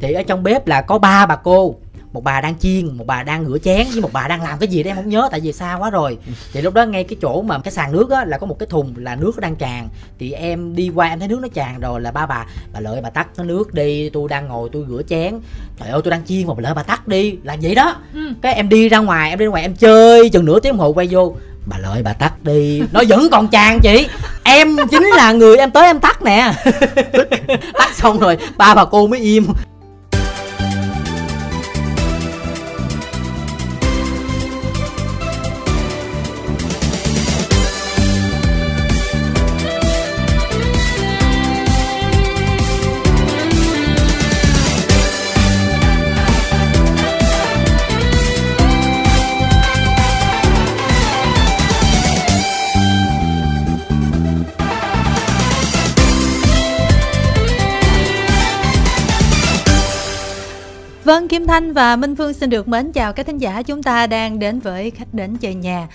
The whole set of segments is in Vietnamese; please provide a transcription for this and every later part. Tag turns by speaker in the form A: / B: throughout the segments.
A: thì ở trong bếp là có ba bà cô. Một bà đang chiên một bà đang rửa chén với một bà đang làm cái gì đấy em không nhớ tại vì xa quá rồi. Thì lúc đó ngay cái chỗ mà cái sàn nước á là có một cái thùng là nước nó đang tràn. Thì em đi qua em thấy nước nó tràn rồi là ba bà bà lợi bà tắt cái nước đi tôi đang ngồi tôi rửa chén. Trời ơi tôi đang chiên mà bà lợi bà tắt đi là vậy đó.
B: Ừ.
A: cái em đi ra ngoài em đi ra ngoài em chơi chừng nửa tiếng đồng hồ quay vô bà lợi bà tắt đi. Nó vẫn còn tràn chị. Em chính là người em tới em tắt nè. Tắt xong rồi ba bà cô mới im
B: Vâng, Kim Thanh và Minh Phương xin được mến chào các thính giả chúng ta đang đến với khách đến chơi nhà.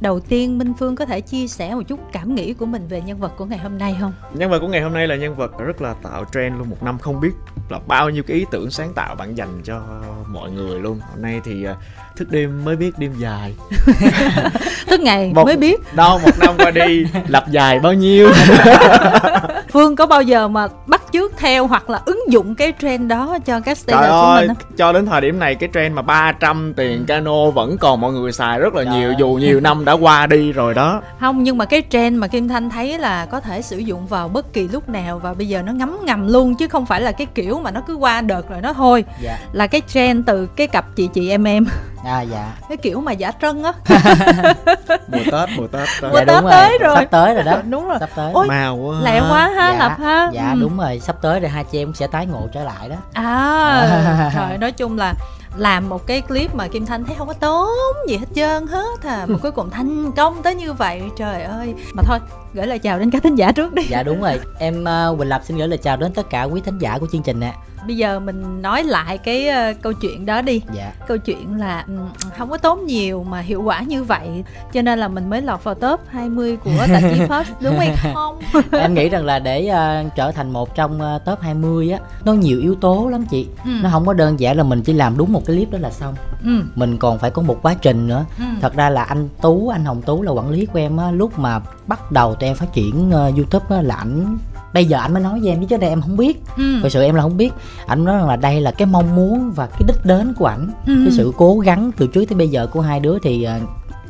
B: Đầu tiên Minh Phương có thể chia sẻ một chút cảm nghĩ của mình về nhân vật của ngày hôm nay không?
C: Nhân vật của ngày hôm nay là nhân vật rất là tạo trend luôn một năm không biết là bao nhiêu cái ý tưởng sáng tạo bạn dành cho mọi người luôn. Hôm nay thì à, thức đêm mới biết đêm dài.
B: Thức ngày
C: Một-
B: mới biết
C: Đâu một năm qua đi lập dài bao nhiêu?
B: Phương có bao giờ mà bắt chước theo hoặc là ứng dụng cái trend đó cho các
C: Trời
B: status của
C: ơi,
B: mình không?
C: cho đến thời điểm này cái trend mà 300 tiền cano vẫn còn mọi người xài rất là
A: Trời
C: nhiều
A: ơi.
C: dù nhiều năm đã qua đi rồi đó.
B: Không, nhưng mà cái trend mà Kim Thanh thấy là có thể sử dụng vào bất kỳ lúc nào và bây giờ nó ngấm ngầm luôn chứ không phải là cái kiểu mà nó cứ qua đợt rồi nó thôi.
A: dạ
B: Là cái trend từ cái cặp chị chị em em,
A: à dạ
B: cái kiểu mà giả trân á.
C: Mùa Tết, mùa Tết.
B: Mùa
C: Tết.
B: Tết tới rồi.
A: sắp tới rồi đó
B: Đúng rồi.
A: sắp tới
B: Ôi,
C: Màu quá.
B: Lẹ quá ha,
A: dạ,
B: Lập ha.
A: dạ
B: Ừ.
A: đúng rồi sắp tới rồi hai chị em sẽ tái ngộ trở lại đó.
B: À, trời nói chung là làm một cái clip mà Kim Thanh thấy không có tốn gì hết trơn hết à. Mà cuối cùng thành công tới như vậy trời ơi. Mà thôi gửi lời chào đến các thính giả trước đi.
A: Dạ đúng rồi. Em uh, quỳnh lập xin gửi lời chào đến tất cả quý thính giả của chương trình nè.
B: Bây giờ mình nói lại cái ờ, câu chuyện đó đi.
A: Dạ.
B: Câu chuyện là ừm, không có tốn nhiều mà hiệu quả như vậy cho nên là mình mới lọt vào top 20 của tạp chí Forbes đúng hay không?
A: Em nghĩ rằng là để ờ, trở thành một trong ờ, top 20 á nó nhiều yếu tố lắm chị.
B: Ừ.
A: nó không có đơn giản là mình chỉ làm đúng một cái clip đó là xong.
B: Ừ.
A: mình còn phải có một quá trình nữa.
B: Ừ.
A: thật ra là anh tú anh hồng tú là quản lý của em á lúc mà bắt đầu tụi em phát triển ờ, youtube á là ảnh bây giờ anh mới nói với em chứ đây em không biết
B: Ừ.
A: thật sự em là không biết anh nói rằng là đây là cái mong muốn và cái đích đến của ảnh
B: Ừ.
A: cái sự cố gắng từ trước tới bây giờ của hai đứa thì ờ,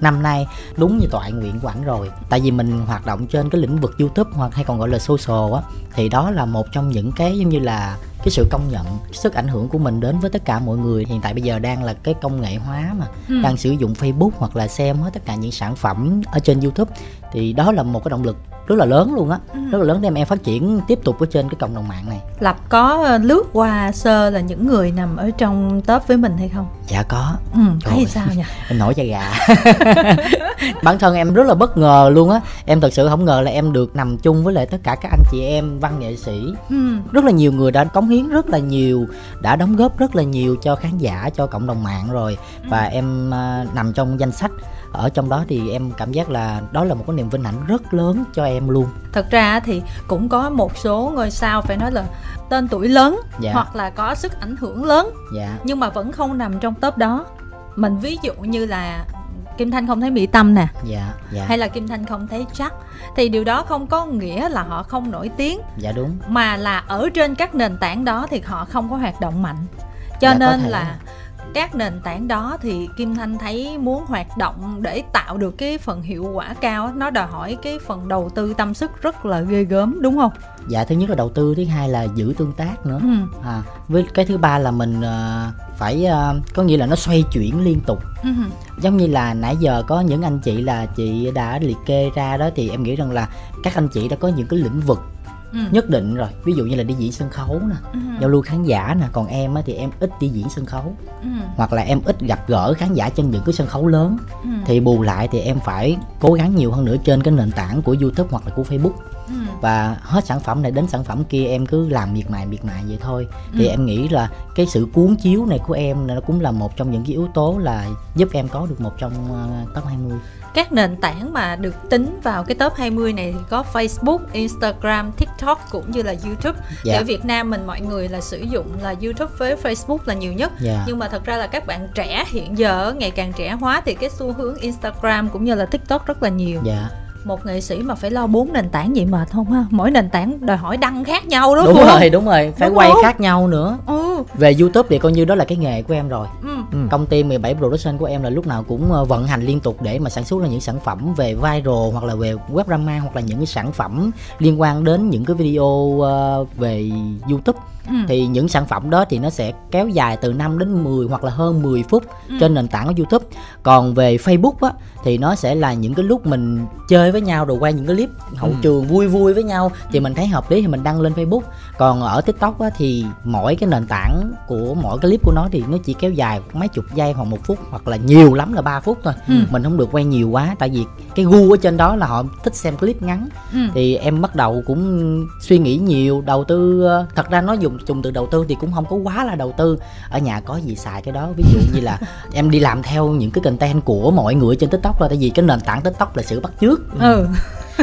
A: năm nay đúng như toại nguyện của ảnh rồi. Tại vì mình hoạt động trên cái lĩnh vực youtube hoặc hay còn gọi là social á thì đó là một trong những cái giống như là cái sự công nhận sức ảnh hưởng của mình đến với tất cả mọi người. Hiện tại bây giờ đang là cái công nghệ hóa mà
B: Ừ.
A: đang sử dụng facebook hoặc là xem hết tất cả những sản phẩm ở trên youtube. Thì đó là một cái động lực rất là lớn luôn á
B: Ừ.
A: rất là lớn để em phát triển tiếp tục ở trên cái cộng đồng mạng này
B: Lập có ờ, lướt qua sơ là những người nằm ở trong top với mình hay không?
A: dạ có
B: Ừ, thấy
A: Trời.
B: sao nhỉ?
A: em nổi da gà bản thân em rất là bất ngờ luôn á em thật sự không ngờ là em được nằm chung với lại tất cả các anh chị em văn nghệ sĩ
B: Ừ.
A: rất là nhiều người đã cống hiến rất là nhiều đã đóng góp rất là nhiều cho khán giả cho cộng đồng mạng rồi và em à, nằm trong danh sách ở trong đó thì em cảm giác là đó là một cái niềm vinh hạnh rất lớn cho em luôn.
B: Thật ra thì cũng có một số ngôi sao phải nói là tên tuổi lớn
A: Dạ.
B: hoặc là có sức ảnh hưởng lớn
A: dạ.
B: nhưng mà vẫn không nằm trong top đó. Mình ví dụ như là Kim Thanh không thấy Mỹ Tâm nè
A: dạ dạ.
B: hay là Kim Thanh không thấy chắc thì điều đó không có nghĩa là họ không nổi tiếng.
A: Dạ đúng.
B: Mà là ở trên các nền tảng đó thì họ không có hoạt động mạnh. Cho
A: Dạ,
B: nên là các nền tảng đó thì Kim Thanh thấy muốn hoạt động để tạo được cái phần hiệu quả cao nó đòi hỏi cái phần đầu tư tâm sức rất là ghê gớm đúng không?
A: dạ thứ nhất là đầu tư thứ hai là giữ tương tác nữa
B: Ừ.
A: à, với cái thứ ba là mình ờ, phải ờ, có nghĩa là nó xoay chuyển liên tục
B: Ừ.
A: giống như là nãy giờ có những anh chị là chị đã liệt kê ra đó thì em nghĩ rằng là các anh chị đã có những cái lĩnh vực
B: Ừ.
A: nhất định rồi ví dụ như là đi diễn sân khấu nè
B: Ừ.
A: giao lưu khán giả nè còn em á thì em ít đi diễn sân khấu
B: Ừ.
A: hoặc là em ít gặp gỡ khán giả trên những cái sân khấu lớn
B: Ừ.
A: thì bù lại thì em phải cố gắng nhiều hơn nữa trên cái nền tảng của youtube hoặc là của facebook
B: Ừ.
A: và hết sản phẩm này đến sản phẩm kia em cứ làm miệt mài miệt mài vậy thôi thì
B: Ừ.
A: em nghĩ là cái sự cuốn chiếu này của em nó cũng là một trong những cái yếu tố là giúp em có được một trong uh, top 20
B: Các nền tảng mà được tính vào cái top 20 này thì có Facebook, Instagram, TikTok cũng như là YouTube.
A: Dạ.
B: ở Việt Nam mình mọi người là sử dụng là YouTube với Facebook là nhiều nhất.
A: Dạ.
B: Nhưng mà thật ra là các bạn trẻ hiện giờ ngày càng trẻ hóa thì cái xu hướng Instagram cũng như là TikTok rất là nhiều.
A: dạ
B: Một nghệ sĩ mà phải lo bốn nền tảng vậy mệt không ha? Mỗi nền tảng đòi hỏi đăng khác nhau đó
A: đúng
B: không?
A: rồi đúng rồi phải
B: Đúng
A: quay
B: không?
A: khác nhau nữa
B: Ừ.
A: về youtube thì coi như đó là cái nghề của em rồi
B: ừ.
C: Ừ.
A: công ty 17 production của em là lúc nào cũng ờ, vận hành liên tục để mà sản xuất ra những sản phẩm về viral hoặc là về web drama hoặc là những cái sản phẩm liên quan đến những cái video ờ, về youtube
B: Ừ.
A: thì những sản phẩm đó thì nó sẽ kéo dài từ 5 đến 10 hoặc là hơn 10 phút
B: Ừ.
A: trên nền tảng của YouTube. Còn về Facebook á thì nó sẽ là những cái lúc mình chơi với nhau rồi quay những cái clip hậu
C: Ừ.
A: trường vui vui với nhau thì mình thấy hợp lý thì mình đăng lên Facebook. Còn ở TikTok á thì mỗi cái nền tảng của mỗi cái clip của nó thì nó chỉ kéo dài mấy chục giây hoặc một phút hoặc là nhiều lắm là 3 phút thôi.
B: Ừ.
A: Mình không được quay nhiều quá tại vì cái gu ở trên đó là họ thích xem clip ngắn
B: Ừ.
A: thì em bắt đầu cũng suy nghĩ nhiều đầu tư ờ, thật ra nó dùng dùng từ đầu tư thì cũng không có quá là đầu tư ở nhà có gì xài cái đó ví dụ như là em đi làm theo những cái content của mọi người trên tiktok là tại vì cái nền tảng tiktok là sự bắt chước
B: ừ.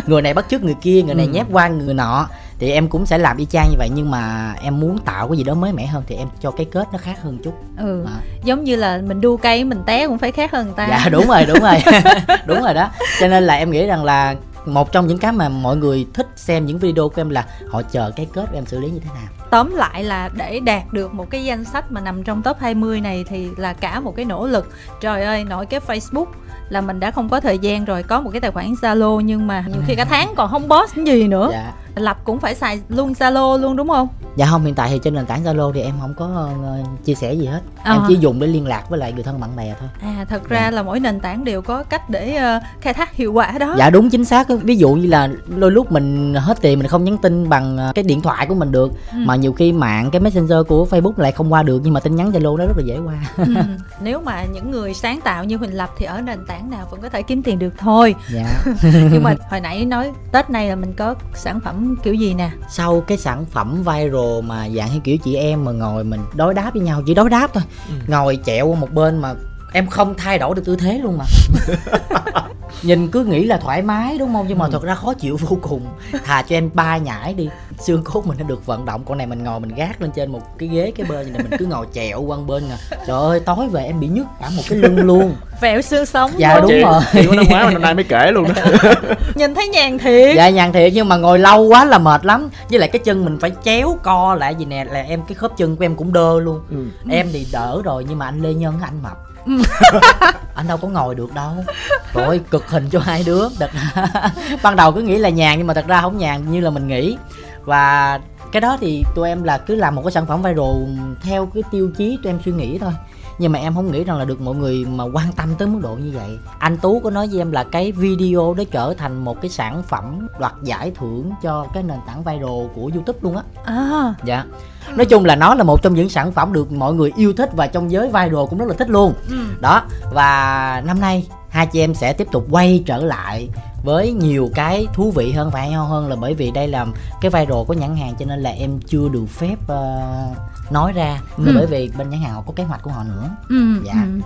A: người này bắt chước người kia người này
C: Ừ.
A: nhép qua người nọ thì em cũng sẽ làm y chang như vậy nhưng mà em muốn tạo cái gì đó mới mẻ hơn thì em cho cái kết nó khác hơn chút
B: ừ.
A: Đó.
B: Giống như là mình đu cây mình té cũng phải khác hơn người ta.
A: dạ đúng rồi đúng rồi đúng rồi đó cho nên là em nghĩ rằng là một trong những cái mà mọi người thích xem những video của em là họ chờ cái kết của em xử lý như thế nào
B: Tóm lại là để đạt được một cái danh sách mà nằm trong top 20 này thì là cả một cái nỗ lực. Trời ơi, nội cái Facebook là mình đã không có thời gian rồi có một cái tài khoản Zalo nhưng mà nhiều khi cả tháng còn không post gì nữa.
A: dạ
B: Lập cũng phải xài luôn Zalo luôn đúng không?
A: dạ không hiện tại thì trên nền tảng zalo thì em không có ờ, chia sẻ gì hết
B: À.
A: em chỉ dùng để liên lạc với lại người thân bạn bè thôi
B: À thật ra
A: Dạ.
B: là mỗi nền tảng đều có cách để ờ, khai thác hiệu quả đó.
A: dạ đúng chính xác ví dụ như là đôi lúc mình hết tiền mình không nhắn tin bằng ờ, cái điện thoại của mình được
B: Ừ.
A: mà nhiều khi mạng cái messenger của facebook lại không qua được nhưng mà tin nhắn zalo nó rất là dễ qua
B: Ừ. Nếu mà những người sáng tạo như Huỳnh Lập thì ở nền tảng nào vẫn có thể kiếm tiền được thôi.
A: dạ
B: Nhưng mà hồi nãy nói Tết này là mình có sản phẩm kiểu gì nè?
A: sau cái sản phẩm viral mà dạng như kiểu chị em mà ngồi mình đối đáp với nhau chỉ đối đáp thôi
C: Ừ.
A: ngồi chẹo qua một bên mà em không thay đổi được tư thế luôn mà nhìn cứ nghĩ là thoải mái đúng không? Nhưng mà
C: Ừ.
A: thật ra khó chịu vô cùng. Thà cho em ba nhảy đi. Xương cốt mình nó được vận động con này mình ngồi mình gác lên trên một cái ghế cái bên này mình cứ ngồi chẹo qua một bên à. Trời ơi tối về em bị nhức cả một cái lưng luôn.
B: Vẹo xương sống
A: Dạ, đúng
C: chị,
A: rồi.
C: chị của năm ngoái mà năm nay mới kể luôn đó.
B: Nhìn thấy nhàn thiệt.
A: dạ nhàn thiệt nhưng mà ngồi lâu quá là mệt lắm. Với lại cái chân mình phải chéo co lại gì nè là em cái khớp chân của em cũng đơ luôn.
C: Ừ.
A: em thì đỡ rồi nhưng mà anh lê nhân anh mập anh đâu có ngồi được đâu. Rồi cực hình cho hai đứa. Thật ra ban đầu cứ nghĩ là nhàn nhưng mà thật ra không nhàn như là mình nghĩ. Và cái đó thì tụi em là cứ làm một cái sản phẩm viral theo cái tiêu chí tụi em suy nghĩ thôi. Nhưng mà em không nghĩ rằng là được mọi người mà quan tâm tới mức độ như vậy. Anh tú có nói với em là cái video đó trở thành một cái sản phẩm đoạt giải thưởng cho cái nền tảng viral của youtube luôn á.
B: À,
A: dạ nói chung là nó là một trong những sản phẩm được mọi người yêu thích và trong giới viral cũng rất là thích luôn
B: ừ.
A: đó và năm nay hai chị em sẽ tiếp tục quay trở lại với nhiều cái thú vị hơn và hay hơn là bởi vì đây là cái viral của nhãn hàng cho nên là em chưa được phép ờ, nói ra
B: Ừ.
A: bởi vì bên nhãn hàng họ có kế hoạch của họ nữa
B: Ừ,
A: Dạ.
B: ừ.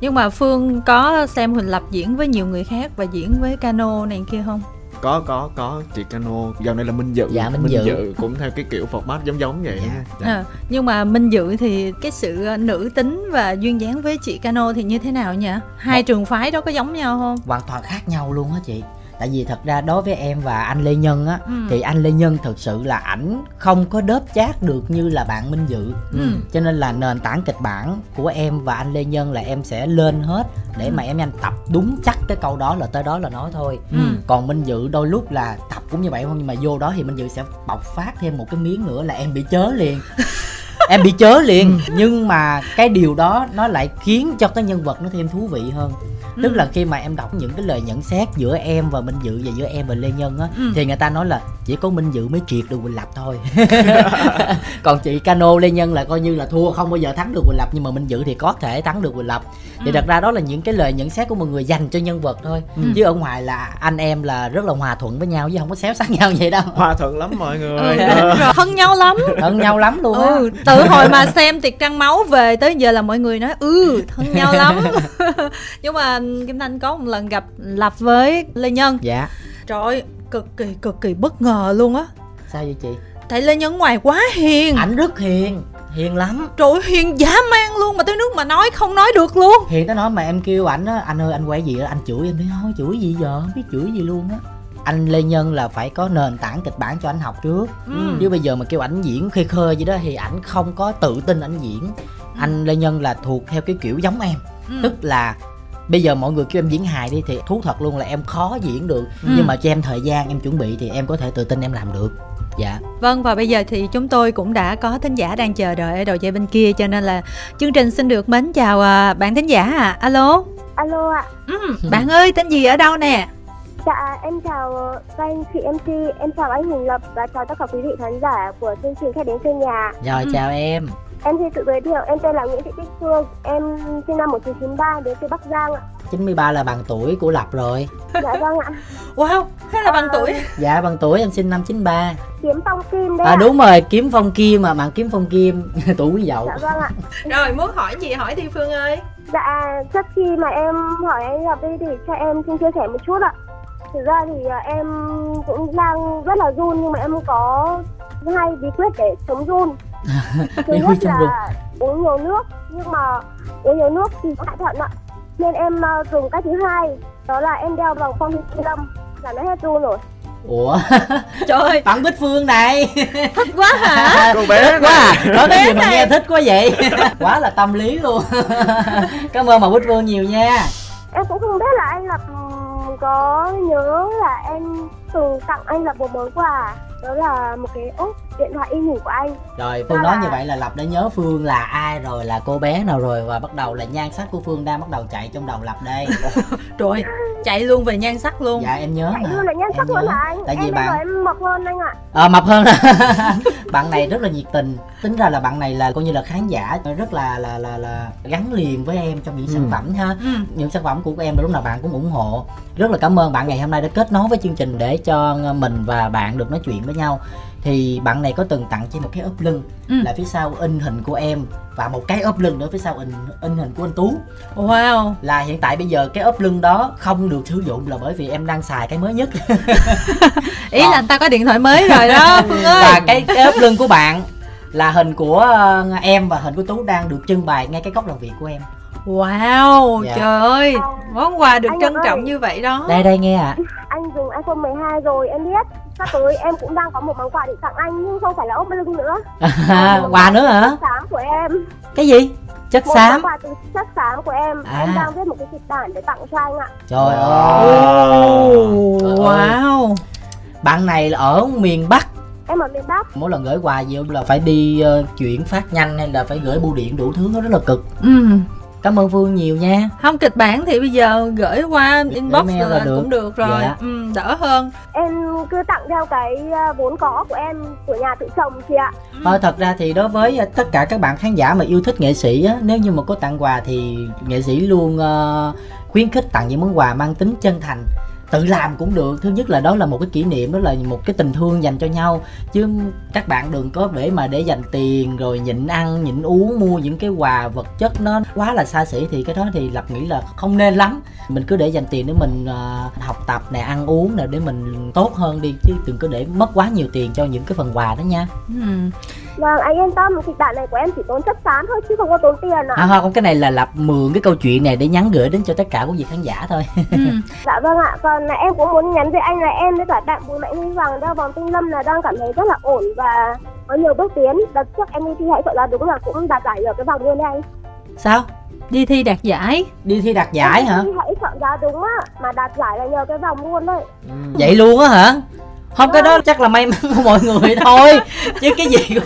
B: Nhưng mà Phương có xem Huỳnh Lập diễn với nhiều người khác và diễn với Cano này kia không?
C: Có có có chị cano giờ này là minh dự
A: Dạ, Minh Dự.
C: cũng theo cái kiểu format giống giống vậy
A: Dạ.
C: Dạ.
B: À, nhưng mà Minh Dự thì cái sự ờ, nữ tính và duyên dáng với chị Cano thì như thế nào nhỉ? Hai
A: Một-
B: trường phái đó có giống nhau không?
A: hoàn toàn khác nhau luôn á chị tại vì thật ra đối với em và anh lê nhân á
B: Ừ.
A: thì anh lê nhân thực sự là ảnh không có đớp chát được như là bạn minh dự.
B: Ừ.
A: cho nên là nền tảng kịch bản của em và anh lê nhân là em sẽ lên hết để mà em anh tập đúng chắc cái câu đó là tới đó là nói thôi.
B: Ừ.
A: còn minh dự đôi lúc là tập cũng như vậy không nhưng mà vô đó thì minh dự sẽ bộc phát thêm một cái miếng nữa là em bị chớ liền. Em bị chớ liền. Nhưng mà cái điều đó nó lại khiến cho cái nhân vật nó thêm thú vị hơn tức
B: Ừ.
A: là khi mà em đọc những cái lời nhận xét giữa em và minh dự và giữa em và lê nhân á
B: Ừ.
A: thì người ta nói là chỉ có minh dự mới triệt được quỳnh lập thôi còn chị cano lê nhân là coi như là thua không bao giờ thắng được quỳnh lập nhưng mà minh dự thì có thể thắng được quỳnh lập thì
B: Ừ.
A: thật ra đó là những cái lời nhận xét của mọi người dành cho nhân vật thôi
B: Ừ.
A: chứ ở ngoài là anh em là rất là hòa thuận với nhau chứ không có xéo xác nhau vậy đâu
C: hòa thuận lắm mọi người
B: Ừ,
C: Ờ.
B: rồi, thân nhau lắm
A: thân nhau lắm luôn á
B: ừ từ hồi mà xem tiệc trăng máu về tới giờ là mọi người nói ừ thân nhau lắm nhưng mà kim thanh có một lần gặp lập với lê nhân.
A: Dạ.
B: Trời ơi cực kỳ cực kỳ bất ngờ luôn á.
A: Sao vậy chị?
B: Tại lê nhân ngoài quá hiền.
A: Ảnh rất hiền hiền lắm.
B: Trời ơi, hiền dã man luôn mà tới nước mà nói không nói được luôn.
A: Hiền tới nói mà em kêu ảnh á anh ơi anh quay gì đó anh chửi em nói thôi chửi gì giờ? Không biết chửi gì luôn á. Anh lê nhân là phải có nền tảng kịch bản cho anh học trước.
B: Ừ.
A: chứ bây giờ mà kêu ảnh diễn khơi khơi gì đó thì ảnh không có tự tin ảnh diễn. Anh lê nhân là thuộc theo cái kiểu giống em
B: Ừ.
A: tức là bây giờ mọi người kêu em diễn hài đi thì thú thật luôn là em khó diễn được
B: Ừ.
A: nhưng mà cho em thời gian em chuẩn bị thì em có thể tự tin em làm được dạ
B: Vâng và bây giờ thì chúng tôi cũng đã có thính giả đang chờ đợi ở đầu dây bên kia cho nên là chương trình xin được mến chào à, bạn thính giả à. Alo.
D: Alo ạ,
B: Ừ, bạn ơi tên gì ở đâu nè?
D: dạ em chào các anh chị MC, em chào anh Huỳnh Lập và chào tất cả quý vị khán giả của chương trình Khách đến chơi nhà.
A: rồi
B: Ừ.
A: chào em
D: Em xin tự giới thiệu, em tên là Nguyễn Thị Bích Phương, em sinh năm 1993 đến từ Bắc Giang ạ.
A: 93 là bằng tuổi của lập rồi
D: Dạ vâng ạ,
B: Wow, thế là bằng
D: À,
B: tuổi.
A: dạ bằng tuổi em sinh năm 93
D: kiếm phong kim đấy
A: à
D: ạ.
A: đúng rồi kiếm phong kim mà bạn kiếm phong kim tuổi quý dậu
D: Dạ vâng ạ.
B: Rồi muốn hỏi gì hỏi Thi Phương ơi.
D: Dạ, trước khi mà em hỏi anh Lập đi thì cho em xin chia sẻ một chút ạ. Thực ra thì à, em cũng đang rất là run nhưng mà em có hai bí quyết để chống run. Thứ nhất là uống nhiều nước nhưng mà uống nhiều nước thì hại thận ạ. Nên em à, dùng cách thứ hai đó là em đeo vòng phong thủy lâm là nó hết run rồi.
A: ủa?
B: Trời ơi,
A: bạn bích phương này.
B: Thích quá hả?
C: cô bé
A: thích quá. à nói cái gì mà
B: này.
A: nghe thích quá vậy? Quá là tâm lý luôn. Cảm ơn bà bích phương nhiều nha.
D: Em cũng không biết là anh Lập có nhớ là em từng tặng anh Lập một món quà đó là một cái ốp điện thoại y ngủ của anh
A: rồi phương nói như vậy là lập đã nhớ phương là ai rồi là cô bé nào rồi và bắt đầu là nhan sắc của phương đang bắt đầu chạy trong đầu lập đây
B: Trời ơi, chạy luôn về nhan sắc luôn.
A: dạ em nhớ
D: Chạy
A: mà
D: luôn là nhân
A: Em
D: sắc luôn
A: nhớ.
D: hả anh?
A: tại vì
D: em
A: bạn
D: em mập hơn anh ạ
A: Ờ mập hơn bạn này rất là nhiệt tình tính ra là bạn này là coi như là khán giả rất là là là là gắn liền với em trong những sản
C: Ừ.
A: phẩm ha
B: Ừ.
A: những sản phẩm của em là lúc nào bạn cũng ủng hộ rất là cảm ơn bạn ngày hôm nay đã kết nối với chương trình để cho mình và bạn được nói chuyện với nhau thì bạn này có từng tặng cho một cái ốp lưng
B: Ừ.
A: là phía sau in hình của em và một cái ốp lưng nữa phía sau in in hình của anh tú
B: Wow.
A: là hiện tại bây giờ cái ốp lưng đó không được sử dụng là bởi vì em đang xài cái mới nhất
B: Ý
A: Còn-
B: là anh ta có điện thoại mới rồi đó Phương ơi.
A: và cái, cái ốp lưng của bạn là hình của ờ, em và hình của tú đang được trưng bày ngay cái góc làm việc của em
B: Wow,
A: Dạ.
B: trời ơi, món quà được
D: Anh
B: trân
D: ơi.
B: trọng như vậy đó.
A: đây đây nghe ạ
D: Anh dùng iPhone 12 rồi em biết Sắp tới em cũng đang có một món quà để tặng anh Nhưng không phải là ốp lưng nữa.
A: Quà nữa hả?
D: Chất xám của em.
A: Cái gì? Chất
D: Một
A: xám?
D: món quà từ chất xám của em.
A: À.
D: Em đang viết một cái kịch bản để tặng cho anh ạ.
A: Trời ơi.
B: Wow.
A: bạn này là ở miền bắc.
D: Em ở miền Bắc.
A: Mỗi lần gửi quà vô là phải đi ờ, chuyển phát nhanh hay là phải gửi bưu điện đủ thứ nó rất là cực.
B: Ừ.
A: cảm ơn phương nhiều nha
B: Không kịch bản thì bây giờ gửi qua inbox
A: mail là
B: là
A: được.
B: cũng được rồi.
A: Dạ.
B: Ừ, đỡ hơn.
D: Em cứ tặng theo cái à, vốn có của em Của nhà tự trồng chị ạ
A: Ờ, thật ra thì đối với ờ, tất cả các bạn khán giả mà yêu thích nghệ sĩ á, nếu như mà có tặng quà thì nghệ sĩ luôn ờ, khuyến khích tặng những món quà mang tính chân thành tự làm cũng được. Thứ nhất là đó là một cái kỷ niệm đó là một cái tình thương dành cho nhau. Chứ các bạn đừng có để mà để dành tiền rồi nhịn ăn nhịn uống mua những cái quà vật chất nó quá là xa xỉ thì cái đó thì lập nghĩ là không nên lắm. Mình cứ để dành tiền để mình uh, học tập nè ăn uống nè để mình tốt hơn đi chứ đừng có để mất quá nhiều tiền cho những cái phần quà đó nha.
B: Ừ.
D: Vâng anh yên tâm Kịch bản này của em chỉ tốn chất xám thôi Chứ không có tốn tiền ạ
A: À, không, cái này là lập mượn cái câu chuyện này để nhắn gửi đến cho tất cả quý vị khán giả thôi.
B: Ừ.
D: Dạ vâng ạ, còn là em cũng muốn nhắn với anh là em với cả bạn Bùi Mạnh Huy Hoàng đeo vòng tinh lâm là đang cảm thấy rất là ổn và có nhiều bước tiến. Đợt trước em đi thi hãy chọn là đúng là cũng đạt giải ở cái vòng luôn đấy anh.
A: Sao?
B: Đi thi đạt giải.
A: Đi thi đạt giải
D: Em
A: hả?
D: đi thi hãy chọn giá đúng á, mà đạt giải là nhờ cái vòng luôn đấy.
A: Vậy luôn á hả? Không cái đó chắc là may mắn của mọi người thôi. Chứ cái gì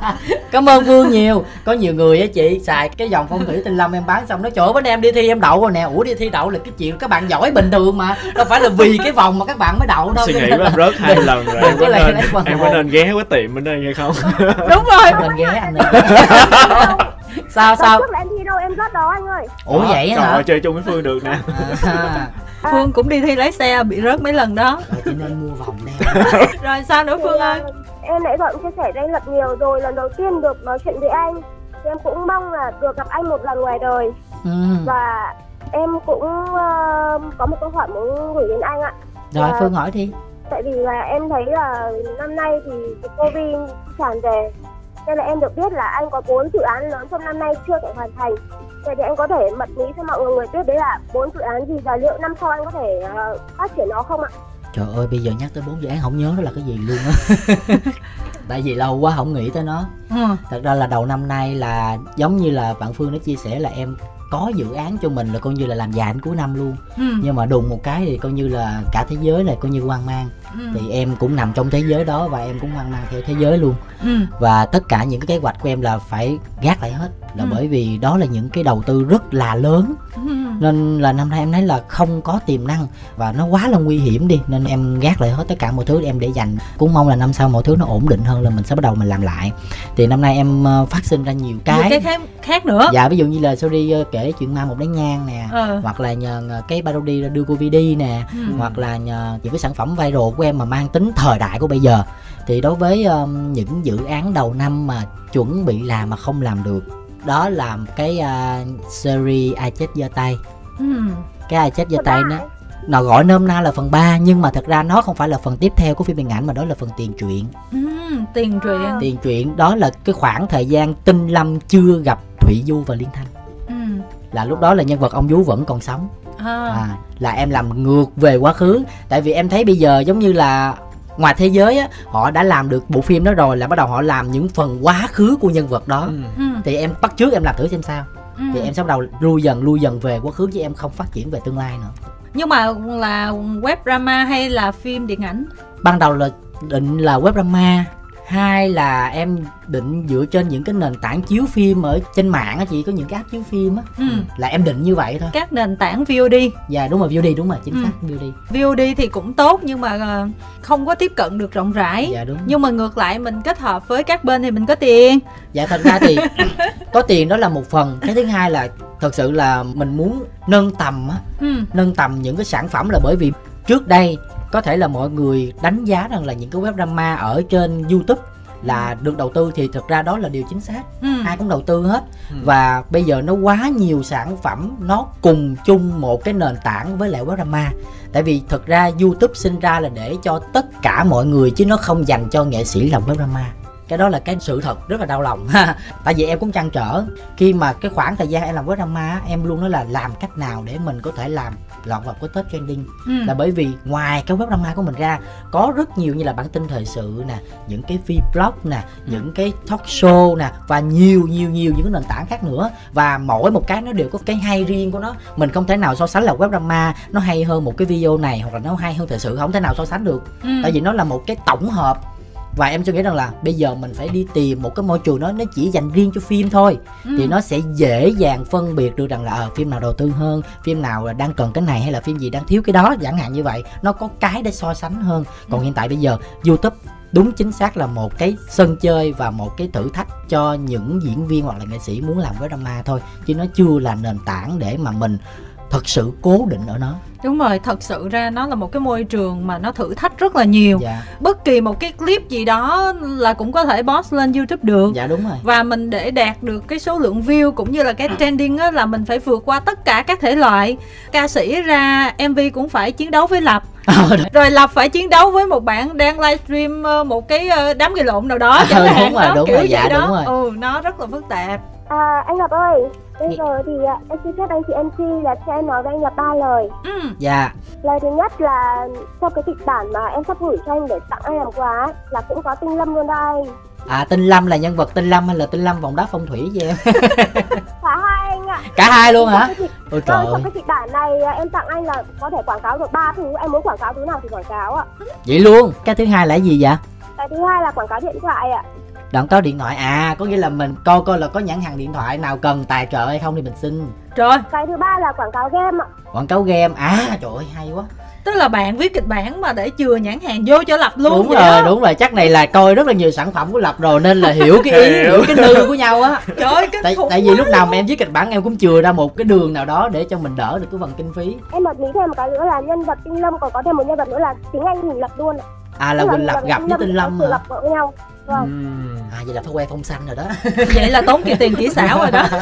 A: cảm ơn vương nhiều. Có nhiều người á chị xài cái dòng phong thủy tinh lâm em bán xong trời ơi bữa nay em đi thi em đậu rồi nè. Ủa đi thi đậu là cái chuyện các bạn giỏi bình thường mà. Đâu phải là vì cái vòng mà các bạn mới đậu đâu.
C: Suy nghĩ
A: là
C: em rớt hai lần rồi.
A: Đừng
C: em
A: có
C: nên em có nên ghé cái tiệm bên đây hay không?
B: Đúng rồi.
A: Mình ghé anh ơi sao sao?
D: Là em thi đâu em rớt đó anh ơi.
A: Ủa vậy
C: trời
A: hả?
C: ơi, chơi chung với phương được nè.
A: À,
B: phương cũng đi thi lái xe bị rớt mấy lần đó.
A: Rồi chị nên mua vòng đeo
B: rồi sao nữa phương ơi?
D: Em nãy cũng chia sẻ với anh Lập nhiều rồi lần đầu tiên được nói chuyện với anh. Thì em cũng mong là được gặp anh một lần ngoài đời.
A: Ừ.
D: và em cũng ờ, có một câu hỏi muốn gửi đến anh ạ.
A: Rồi
D: Dạ.
A: phương hỏi đi.
D: tại vì là em thấy là năm nay thì covid tràn về. Nên là em được biết là anh có bốn dự án lớn trong năm nay chưa thể hoàn thành vậy thì anh có thể mật mí cho mọi người biết đấy là bốn dự án gì và liệu năm sau anh có thể ờ, phát triển nó không ạ?
A: Trời ơi bây giờ nhắc tới bốn dự án không nhớ đó là cái gì luôn á. Tại vì lâu quá không nghĩ tới nó.
B: Ừ.
A: thật ra là đầu năm nay là giống như là bạn phương đã chia sẻ là em có dự án cho mình là coi như là làm dài đến cuối năm luôn
B: Ừ.
A: nhưng mà đùng một cái thì coi như là cả thế giới này coi như hoang mang
B: Ừ.
A: thì em cũng nằm trong thế giới đó và em cũng hoang mang theo thế giới luôn
B: Ừ.
A: và tất cả những cái kế hoạch của em là phải gác lại hết là
B: Ừ.
A: bởi vì đó là những cái đầu tư rất là lớn
B: Ừ.
A: nên là năm nay em thấy là không có tiềm năng và nó quá là nguy hiểm đi nên em gác lại hết tất cả mọi thứ em để dành cũng mong là năm sau mọi thứ nó ổn định hơn là mình sẽ bắt đầu mình làm lại thì năm nay em ờ, phát sinh ra nhiều
B: cái,
A: cái
B: cái khác, khác nữa
A: dạ ví dụ như là sorry ờ, kể chuyện ma một nén nhang nè
B: ờ.
A: hoặc là nhờ ờ, cái parody đưa covid đi nè
B: Ừ.
A: hoặc là nhờ những cái sản phẩm viral của em mà mang tính thời đại của bây giờ thì đối với um, những dự án đầu năm mà chuẩn bị làm mà không làm được đó là cái uh, series ai chết giơ tay
B: Ừ.
A: cái ai chết giơ tay nó nó gọi nôm na là phần 3 nhưng mà thật ra nó không phải là phần tiếp theo của phim điện ảnh mà đó là phần tiền truyện
B: Ừ. tiền truyện
A: tiền truyện đó là cái khoảng thời gian tinh lâm chưa gặp thủy du và liên thanh
B: ừ.
A: Là lúc đó là nhân vật ông vú vẫn còn sống
B: à.
A: à, là em làm ngược về quá khứ tại vì em thấy bây giờ giống như là ngoài thế giới á họ đã làm được bộ phim đó rồi là bắt đầu họ làm những phần quá khứ của nhân vật đó
C: Ừ.
B: Ừ.
A: thì em bắt trước em làm thử xem sao
B: Ừ.
A: thì em sẽ bắt đầu lui dần lui dần về quá khứ chứ em không phát triển về tương lai nữa
B: nhưng mà là web drama hay là phim điện ảnh
A: ban đầu là định là web drama hai là em định dựa trên những cái nền tảng chiếu phim ở trên mạng á chị có những cái app chiếu phim á.
B: Ừ.
A: là em định như vậy thôi.
B: Các nền tảng VOD
A: dạ đúng rồi VOD đúng rồi chính
B: Ừ.
A: xác VOD
B: VOD thì cũng tốt nhưng mà ờ, không có tiếp cận được rộng rãi.
A: Dạ đúng.
B: Nhưng mà ngược lại mình kết hợp với các bên thì mình có tiền.
A: Dạ thật ra thì có tiền đó là một phần. Cái thứ hai là thật sự là mình muốn nâng tầm á.
B: Ừ.
A: nâng tầm những cái sản phẩm là bởi vì trước đây có thể là mọi người đánh giá rằng là những cái web drama ở trên youtube là được đầu tư thì thực ra đó là điều chính xác.
B: Ừ.
A: ai cũng đầu tư hết.
C: Ừ.
A: và bây giờ nó quá nhiều sản phẩm nó cùng chung một cái nền tảng với lại web drama. Tại vì thực ra youtube sinh ra là để cho tất cả mọi người chứ nó không dành cho nghệ sĩ làm web drama cái đó là cái sự thật rất là đau lòng. Tại vì em cũng trăn trở. Khi mà cái khoảng thời gian em làm web drama á, em luôn nói là làm cách nào để mình có thể làm lọt vào cái top trending.
B: Ừ.
A: là bởi vì ngoài cái web drama của mình ra có rất nhiều như là bản tin thời sự nè những cái vlog nè những cái talk show nè và nhiều nhiều nhiều những cái nền tảng khác nữa. Và mỗi một cái nó đều có cái hay riêng của nó. Mình không thể nào so sánh là web drama nó hay hơn một cái video này hoặc là nó hay hơn thời sự không thể nào so sánh được.
B: Ừ.
A: tại vì nó là một cái tổng hợp và em suy nghĩ rằng là bây giờ mình phải đi tìm một cái môi trường đó nó chỉ dành riêng cho phim thôi.
B: Ừ.
A: thì nó sẽ dễ dàng phân biệt được rằng là ờ, phim nào đầu tư hơn phim nào đang cần cái này hay là phim gì đang thiếu cái đó chẳng hạn như vậy. Nó có cái để so sánh hơn. Còn hiện tại bây giờ youtube đúng chính xác là một cái sân chơi và một cái thử thách cho những diễn viên hoặc là nghệ sĩ muốn làm với drama thôi. Chứ nó chưa là nền tảng để mà mình thật sự cố định ở nó.
B: Đúng rồi thật sự ra nó là một cái môi trường mà nó thử thách rất là nhiều.
A: Dạ.
B: Bất kỳ một cái clip gì đó là cũng có thể post lên youtube được.
A: Dạ đúng rồi.
B: Và mình để đạt được cái số lượng view cũng như là cái trending á là mình phải vượt qua tất cả các thể loại. Ca sĩ ra mv cũng phải chiến đấu với lập.
A: Ờ,
B: rồi lập phải chiến đấu với một bạn đang livestream ờ, một cái ờ, đám gây lộn nào đó chẳng
A: đúng
B: hạn
A: rồi,
B: đó,
A: đúng
B: kiểu
A: rồi,
B: vậy
A: dạ,
B: đó.
A: đúng rồi.
B: ừ nó rất là phức tạp
D: À, anh Lập ơi, bây
A: Dạ.
D: giờ thì à, em xin phép anh chị MC là cho em nói với anh Lập ba lời.
B: ừ.
A: dạ
D: Lời thứ nhất là trong cái kịch bản mà em sắp gửi cho anh để tặng anh làm quà là cũng có tinh lâm luôn đó anh.
A: à tinh lâm là nhân vật tinh lâm hay là tinh lâm vòng đá phong thủy với em
D: Cả hai anh ạ.
A: cả hai luôn hả
D: kịch-
A: ôi trời
D: Vâng,
A: ơi
D: trong cái kịch bản này à, em tặng anh là có thể quảng cáo được ba thứ Em muốn quảng cáo thứ nào thì quảng cáo ạ
A: vậy luôn cái thứ hai là cái gì vậy
D: Cái thứ hai là quảng cáo điện thoại ạ
A: đoạn có điện thoại à có nghĩa là mình coi coi là có nhãn hàng điện thoại nào cần tài trợ hay không thì mình xin.
B: Rồi,
D: Cái thứ ba là quảng cáo game ạ.
A: Quảng cáo game. À trời ơi hay quá.
B: Tức là bạn viết kịch bản mà để chừa nhãn hàng vô cho lập luôn
A: đúng
B: vậy
A: rồi
B: đó.
A: đúng rồi. Chắc này là coi rất là nhiều sản phẩm của lập rồi nên là hiểu cái ý hiểu. cái nư của nhau á.
B: Trời ơi, kinh
A: tại, tại vì lúc nào mà em viết kịch bản em cũng chừa ra một cái đường nào đó để cho mình đỡ được cái phần kinh phí.
D: Em bật mí thêm một cái nữa là nhân vật Tinh Lâm còn có thêm một nhân vật nữa là chính anh Huỳnh Lập luôn ạ.
A: à là quỳnh lập gặp với tinh lâm hả?
D: lập vợ Vâng
C: Ừm.
A: à vậy là phải que phong xanh rồi đó.
B: Vậy là tốn tiền kỹ xảo rồi đó.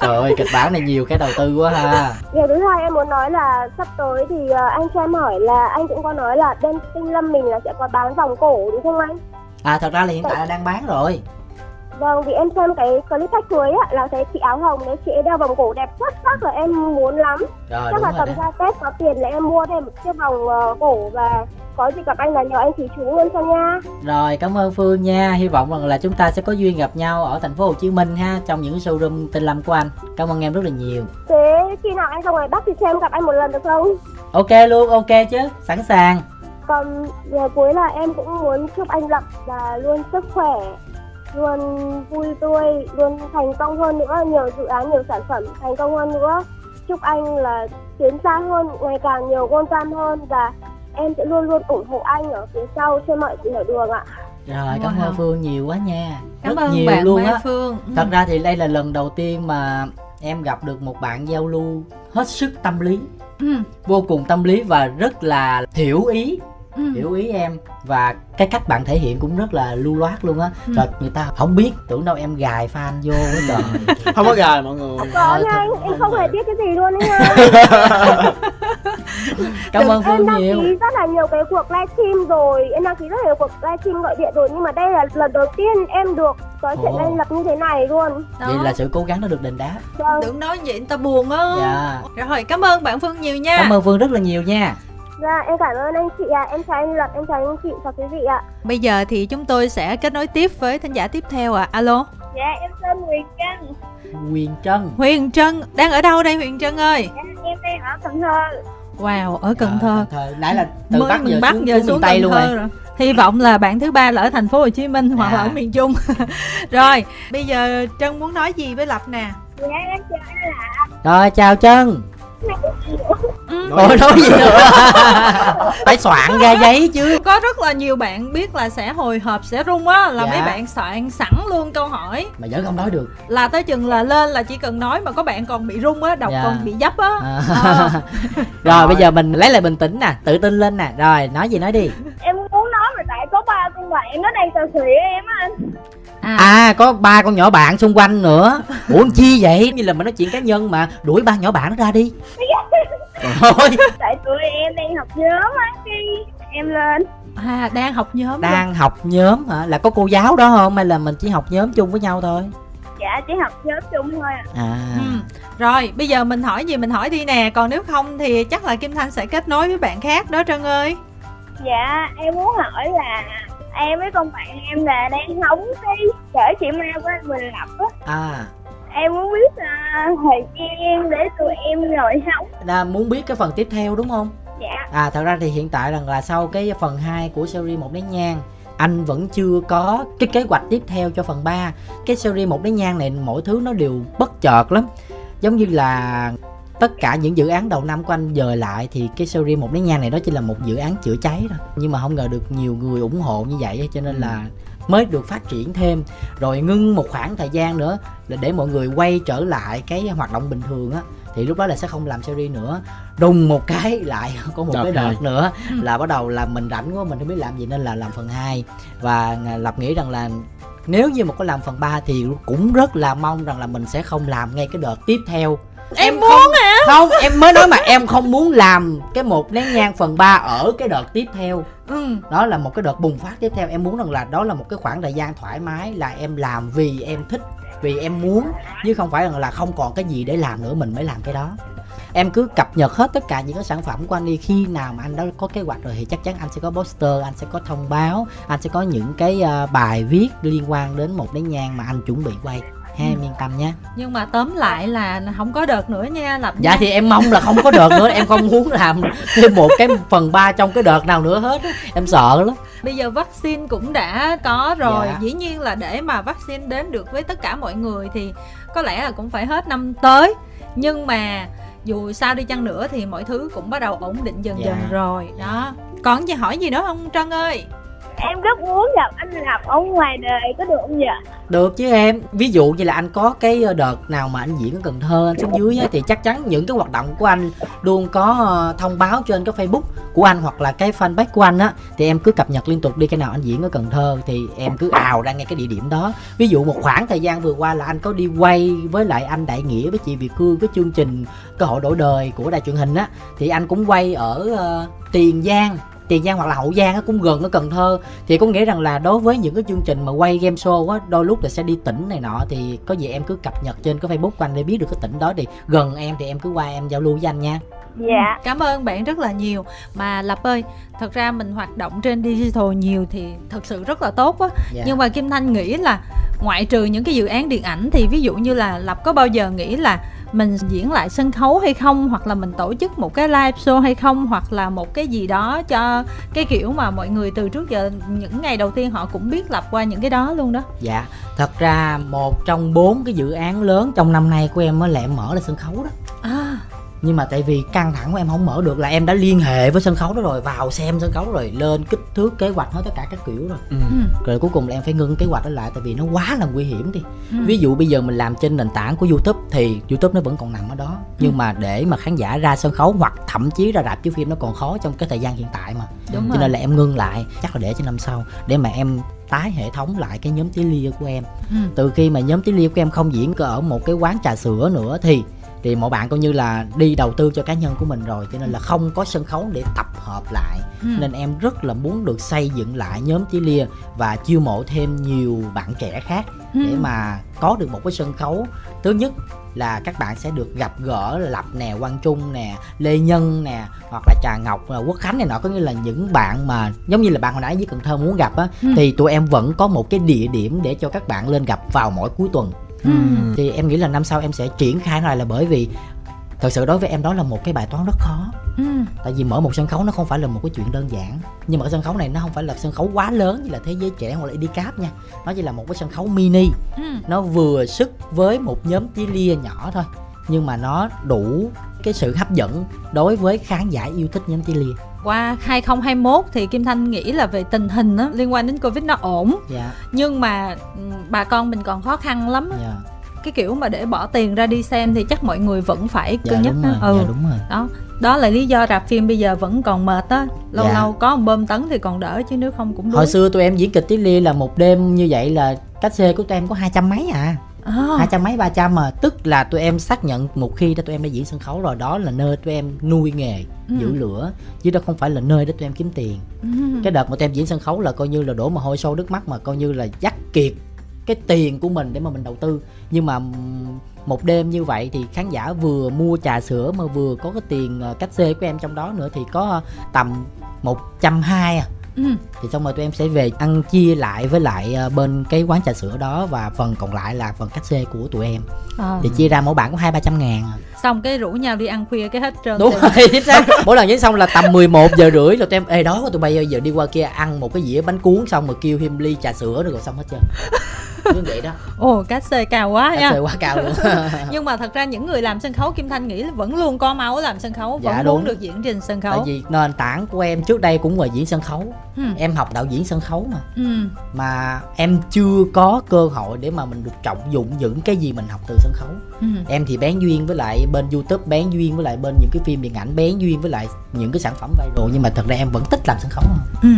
A: Trời ơi kịch bản này nhiều cái đầu tư quá ha.
D: Điều thứ hai em muốn nói là sắp tới thì ờ, anh cho em hỏi là anh cũng có nói là bên Tinh Lâm mình là sẽ có bán vòng cổ đúng không anh?
A: à thật ra là hiện tại là đang bán rồi
D: Vâng, vì em xem cái clip khách cưới á, là thấy chị áo hồng đấy, chị ấy đeo vòng cổ đẹp xuất sắc là em muốn lắm.
A: rồi
D: Chắc là tầm ra Tết có tiền là em mua thêm một chiếc vòng ờ, cổ và có gì gặp anh là nhờ anh chỉ chú luôn cho nha.
A: rồi cảm ơn phương nha hy vọng rằng là chúng ta sẽ có duyên gặp nhau ở thành phố Hồ Chí Minh ha trong những showroom tinh lâm của anh cảm ơn em rất là nhiều
D: Thế khi nào anh ra ngoài Bắc thì cho em gặp anh một lần được không?
A: ok luôn ok chứ sẵn sàng
D: Còn giờ cuối là em cũng muốn chúc anh Lập là luôn sức khỏe, luôn vui tươi, luôn thành công hơn nữa, nhiều dự án, nhiều sản phẩm thành công hơn nữa. Chúc anh là tiến xa hơn, ngày càng nhiều con tam hơn và em sẽ luôn luôn ủng hộ anh ở phía sau trên mọi nẻo đường ạ.
A: rồi cảm
B: Wow.
A: ơn phương nhiều quá nha
B: Cảm
A: rất
B: ơn
A: nhiều
B: bạn
A: luôn
B: Mai
A: á
B: Phương
A: thật ra thì đây là lần đầu tiên mà em gặp được một bạn giao lưu hết sức tâm lý
B: ừ.
A: vô cùng tâm lý và rất là hiểu ý
B: Ừ.
A: hiểu ý em. Và cái cách bạn thể hiện cũng rất là lưu loát luôn á.
B: Ừ.
A: rồi người ta không biết tưởng đâu em gài fan vô quá trời.
C: Không có gài mọi người.
D: Có
A: Ờ,
D: nha
A: thật-
D: anh, em không hề biết cái gì luôn đấy nha.
A: cảm ơn
D: em
A: phương
D: đăng
A: nhiều.
D: ký rất là nhiều cái cuộc livestream rồi, em đăng ký rất là nhiều cuộc livestream gọi điện rồi. Nhưng mà đây là lần đầu tiên em được nói chuyện anh Lập như thế này luôn.
B: Đó.
A: vậy là sự cố gắng đã được đền đáp.
D: Vâng.
B: Đừng nói vậy người ta buồn á
A: dạ.
B: Rồi cảm ơn bạn Phương nhiều nha.
A: Cảm ơn phương rất là nhiều nha
D: Dạ, em cảm ơn anh chị ạ. Em chào anh Lập, em chào anh chị, chào quý vị ạ.
B: Bây giờ thì chúng tôi sẽ kết nối tiếp với thính giả tiếp theo ạ Alo
D: Dạ, em tên Huyền Trân.
A: quyền trân
B: Huyền Trân Đang ở đâu đây Huyền Trân ơi
D: Em, em đang ở Cần Thơ.
B: Wow ở Cần
A: À,
B: Thơ
A: Cần Thơ nãy là từ
B: Mới
A: bắc
B: miền
A: giờ
B: Bắc
A: xuống,
B: giờ
A: xuống,
B: xuống
A: tây luôn rồi
B: rồi Hy vọng là bạn thứ ba là ở thành phố Hồ Chí Minh hoặc là
A: À.
B: ở miền Trung. rồi, bây giờ Trân muốn nói gì với Lập nè?
D: Dạ, em chào anh là
A: rồi chào trân
B: Ừ.
A: Ôi nói gì nữa phải soạn ra giấy chứ.
B: Có rất là nhiều bạn biết là sẽ hồi hộp sẽ rung á là
A: Dạ.
B: mấy bạn soạn sẵn luôn câu hỏi.
A: Mà vẫn không nói được.
B: Là tới chừng là lên là chỉ cần nói mà có bạn còn bị rung á đọc
A: Dạ.
B: còn bị dấp á.
A: À.
B: Ờ.
A: rồi bây giờ mình lấy lại bình tĩnh nè tự tin lên nè. Rồi nói gì nói đi.
D: Em muốn nói mà tại có ba con bạn nó đang tờ khỉ em á anh.
B: à,
A: à có ba con nhỏ bạn xung quanh nữa. Ủa chi vậy? Như là mình nói chuyện cá nhân mà. Đuổi ba nhỏ bạn nó ra đi thôi
D: Tại tụi em đang học nhóm á, khi em lên.
B: à đang học nhóm luôn.
A: đang học nhóm hả là có cô giáo đó không hay là mình chỉ học nhóm chung với nhau thôi
D: Dạ, chỉ học nhóm chung thôi ạ.
A: à
B: Ừ. Rồi, bây giờ mình hỏi gì mình hỏi đi nè Còn nếu không thì chắc là Kim Thanh sẽ kết nối với bạn khác đó Trân ơi
D: Dạ, em muốn hỏi là em với con bạn em là đang hóng cái chở chị Ma của anh Bình Lập á.
A: à
D: Em muốn biết là thời gian để tụi em ngồi hóng.
A: là muốn biết cái phần tiếp theo đúng không?
D: Dạ,
A: à thật ra thì hiện tại rằng là sau cái phần 2 của series một nén nhang anh vẫn chưa có cái kế hoạch tiếp theo cho phần 3 cái series một nén nhang này mỗi thứ nó đều bất chợt lắm. Giống như là tất cả những dự án đầu năm của anh dời lại thì cái series một nén nhang này đó chỉ là một dự án chữa cháy thôi. Nhưng mà không ngờ được nhiều người ủng hộ như vậy cho nên là mới được phát triển thêm. Rồi ngưng một khoảng thời gian nữa là để mọi người quay trở lại cái hoạt động bình thường á thì lúc đó là sẽ không làm series nữa. Đùng một cái lại có một
C: Đợt
A: cái đợt nữa
B: Ừ.
A: là bắt đầu là mình rảnh quá mình không biết làm gì nên là làm phần 2 và à, lập nghĩ rằng là nếu như mà có làm phần 3 thì cũng rất là mong rằng là mình sẽ không làm ngay cái đợt tiếp theo
B: Em,
A: không-
B: muốn hả?
A: không em mới nói mà em không muốn làm cái một nén nhang phần 3 ở cái đợt tiếp theo.
B: Ừ.
A: Đó là một cái đợt bùng phát tiếp theo. Em muốn rằng là đó là một cái khoảng thời gian thoải mái là em làm vì em thích vì em muốn chứ không phải rằng là không còn cái gì để làm nữa mình mới làm cái đó. Em cứ cập nhật hết tất cả những cái sản phẩm của anh đi. Khi nào mà anh đã có kế hoạch rồi thì chắc chắn anh sẽ có poster anh sẽ có thông báo anh sẽ có những cái ờ, bài viết liên quan đến một nén nhang mà anh chuẩn bị quay ha em yên tâm nhé
B: nhưng mà tóm lại là không có đợt nữa nha lập
A: dạ
B: nha.
A: thì em mong là không có đợt nữa em không muốn làm thêm một cái phần ba trong cái đợt nào nữa hết á. em sợ lắm
B: bây giờ vaccine cũng đã có rồi
A: Dạ.
B: dĩ nhiên là để mà vaccine đến được với tất cả mọi người thì có lẽ là cũng phải hết năm tới nhưng mà dù sao đi chăng nữa thì mọi thứ cũng bắt đầu ổn định dần
A: Dạ.
B: dần rồi đó còn gì hỏi gì nữa không trân ơi
D: Em rất muốn gặp anh Lập ở ngoài đời có được không vậy?
A: được chứ em. Ví dụ như là anh có cái ờ, đợt nào mà anh diễn ở cần thơ anh xuống dưới á, thì chắc chắn những cái hoạt động của anh luôn có ờ, thông báo trên cái facebook của anh hoặc là cái fanpage của anh á thì em cứ cập nhật liên tục đi cái nào anh diễn ở cần thơ thì em cứ ào ra ngay cái địa điểm đó. Ví dụ một khoảng thời gian vừa qua là anh có đi quay với lại anh đại nghĩa với chị việt cương cái chương trình cơ hội đổi đời của đài truyền hình á thì anh cũng quay ở uh, tiền giang tiền giang hoặc là hậu giang á cũng gần ở cần thơ. Thì có nghĩa rằng là đối với những cái chương trình mà quay game show á đôi lúc là sẽ đi tỉnh này nọ thì có gì em cứ cập nhật trên cái facebook của anh để biết được cái tỉnh đó. Thì gần em thì em cứ qua em giao lưu với anh nha.
D: Dạ.
B: cảm ơn bạn rất là nhiều. Mà lập ơi thật ra mình hoạt động trên digital nhiều thì thật sự rất là tốt á
A: dạ.
B: nhưng mà kim thanh nghĩ là ngoại trừ những cái dự án điện ảnh thì ví dụ như là lập có bao giờ nghĩ là mình diễn lại sân khấu hay không hoặc là mình tổ chức một cái live show hay không hoặc là một cái gì đó cho cái kiểu mà mọi người từ trước giờ những ngày đầu tiên họ cũng biết lập qua những cái đó luôn đó.
A: Dạ thật ra một trong bốn cái dự án lớn trong năm nay của em là em mở là sân khấu đó.
B: À
A: nhưng mà tại vì căng thẳng của em không mở được là em đã liên hệ với sân khấu đó rồi vào xem sân khấu rồi lên kích thước kế hoạch hết tất cả các kiểu rồi.
C: Ừ.
B: ừ,
A: rồi cuối cùng là em phải ngưng kế hoạch đó lại tại vì nó quá là nguy hiểm đi.
B: Ừ.
A: ví dụ bây giờ mình làm trên nền tảng của youtube thì youtube nó vẫn còn nằm ở đó. Nhưng mà để mà khán giả ra sân khấu hoặc thậm chí ra rạp chiếu phim nó còn khó trong cái thời gian hiện tại mà.
B: Đúng
A: cho
B: rồi.
A: nên là em ngưng lại chắc là để cho năm sau để mà em tái hệ thống lại cái nhóm tí lia của em.
B: Ừ.
A: từ khi mà nhóm tí lia của em không diễn ở một cái quán trà sữa nữa thì thì mọi bạn coi như là đi đầu tư cho cá nhân của mình rồi cho nên là không có sân khấu để tập hợp lại
B: Ừ.
A: nên em rất là muốn được xây dựng lại nhóm tí lia và chiêu mộ thêm nhiều bạn trẻ khác để
B: Ừ.
A: mà có được một cái sân khấu thứ nhất là các bạn sẽ được gặp gỡ lập nè quang trung nè lê nhân nè hoặc là trà ngọc là quốc khánh này nọ có nghĩa là những bạn mà giống như là bạn hồi nãy với cần thơ muốn gặp á
B: Ừ.
A: thì tụi em vẫn có một cái địa điểm để cho các bạn lên gặp vào mỗi cuối tuần
B: Ừ.
A: thì em nghĩ là năm sau em sẽ triển khai nó lại là bởi vì thật sự đối với em đó là một cái bài toán rất khó
B: Ừ.
A: tại vì mở một sân khấu nó không phải là một cái chuyện đơn giản nhưng mà cái sân khấu này nó không phải là sân khấu quá lớn như là thế giới trẻ hoặc là Idcap nha nó chỉ là một cái sân khấu mini
B: Ừ.
A: nó vừa sức với một nhóm tí lia nhỏ thôi nhưng mà nó đủ cái sự hấp dẫn đối với khán giả yêu thích nhóm tí lia
B: qua 2021 thì Kim Thanh nghĩ là về tình hình á, liên quan đến Covid nó ổn.
A: Dạ.
B: Nhưng mà ừ, bà con mình còn khó khăn lắm.
A: Dạ.
B: Cái kiểu mà để bỏ tiền ra đi xem thì chắc mọi người vẫn phải
A: dạ
B: cân nhắc
A: đúng
B: đó.
A: rồi.
B: Ừ.
A: dạ đúng rồi.
B: Đó. Đó là lý do rạp phim bây giờ vẫn còn mệt á. Lâu
A: Dạ.
B: lâu có một bơm tấn thì còn đỡ chứ nếu không cũng
A: hồi
B: đuối.
A: xưa tụi em diễn kịch tí lia là một đêm như vậy là cách xê của tụi em có hai trăm mấy à, hai trăm mấy ba trăm mà. Tức là tụi em xác nhận một khi đã tụi em đã diễn sân khấu rồi đó là nơi tụi em nuôi nghề
B: Ừ.
A: giữ lửa. Chứ đó không phải là nơi để tụi em kiếm tiền.
B: Ừ.
A: cái đợt mà tụi em diễn sân khấu là coi như là đổ mồ hôi sâu nước mắt mà coi như là dắt kiệt cái tiền của mình để mà mình đầu tư. Nhưng mà một đêm như vậy thì khán giả vừa mua trà sữa mà vừa có cái tiền ờ, cách xê của em trong đó nữa thì có tầm một trăm hai à
B: Ừ.
A: thì xong rồi tụi em sẽ về ăn chia lại với lại ờ, bên cái quán trà sữa đó và phần còn lại là phần cách xê của tụi em
B: Ờ.
A: thì chia ra mỗi bạn có hai ba trăm ngàn à.
B: Xong cái rủ nhau đi ăn khuya cái hết trơn
A: đúng rồi chính xác. Mỗi lần diễn xong là tầm 11 giờ rưỡi rồi tụi em ê đó tụi bây giờ đi qua kia ăn một cái dĩa bánh cuốn xong rồi kêu thêm ly trà sữa nữa rồi xong hết trơn. Như vậy đó.
B: Ồ cách xê cao quá
A: Cách
B: nha.
A: xê quá cao luôn.
B: Nhưng mà thật ra những người làm sân khấu Kim Thanh nghĩ là vẫn luôn có máu làm sân khấu
A: Dạ,
B: vẫn
A: đúng.
B: muốn được diễn trên sân
A: tại
B: khấu
A: vì nền tảng của em trước đây cũng là diễn sân khấu.
B: Ừ.
A: em học đạo diễn sân khấu mà.
B: Ừ.
A: mà em chưa có cơ hội để mà mình được trọng dụng những cái gì mình học từ sân khấu.
B: Ừ.
A: em thì bén duyên với lại bên youtube bén duyên với lại bên những cái phim điện ảnh bén duyên với lại những cái sản phẩm viral nhưng mà thật ra em vẫn thích làm sân khấu mà.
B: Ừ.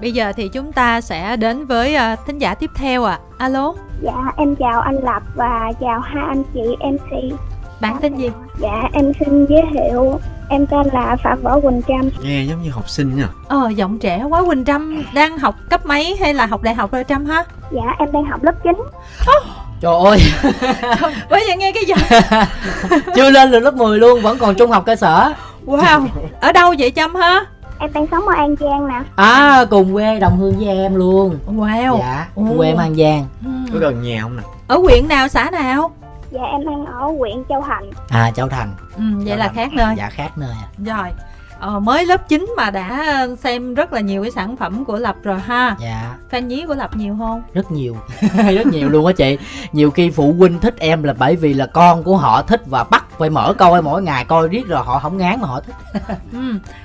B: bây giờ thì chúng ta sẽ đến với uh, thính giả tiếp theo ạ à. alo
D: Dạ em chào anh Lập và chào hai anh chị MC.
B: bạn tên gì
D: Dạ em xin giới thiệu em tên là Phạm Võ Quỳnh Trâm.
C: nghe giống như học sinh nha
B: ờ giọng trẻ quá Quỳnh Trâm đang học cấp mấy hay là học đại học rồi Trâm ha
D: Dạ em đang học lớp 9.
A: Trời ơi.
B: Bây giờ nghe cái giọng
A: chưa lên được lớp 10 luôn vẫn còn trung học cơ sở.
B: Wow ở đâu vậy Trâm ha?
D: Em đang sống ở An Giang nè.
A: à cùng quê đồng hương với em luôn.
B: Wow.
A: Dạ
B: Ồ.
A: quê em an giang.
B: Ừ.
C: có gần nhà không nè?
B: Ở huyện nào xã nào?
D: Dạ em đang ở huyện Châu Thành.
A: À châu thành.
B: Ừ, vậy
A: Châu
B: là
A: Thành.
B: khác nơi.
A: Dạ khác nơi à.
B: rồi ờ, mới lớp 9 mà đã xem rất là nhiều cái sản phẩm của lập rồi ha.
A: Dạ.
B: Fan nhí của lập nhiều không?
A: Rất nhiều. Rất nhiều luôn á chị. Nhiều khi phụ huynh thích em là bởi vì là con của họ thích và bắt phải mở coi mỗi ngày coi riết rồi họ không ngán mà họ thích.
B: Ừ.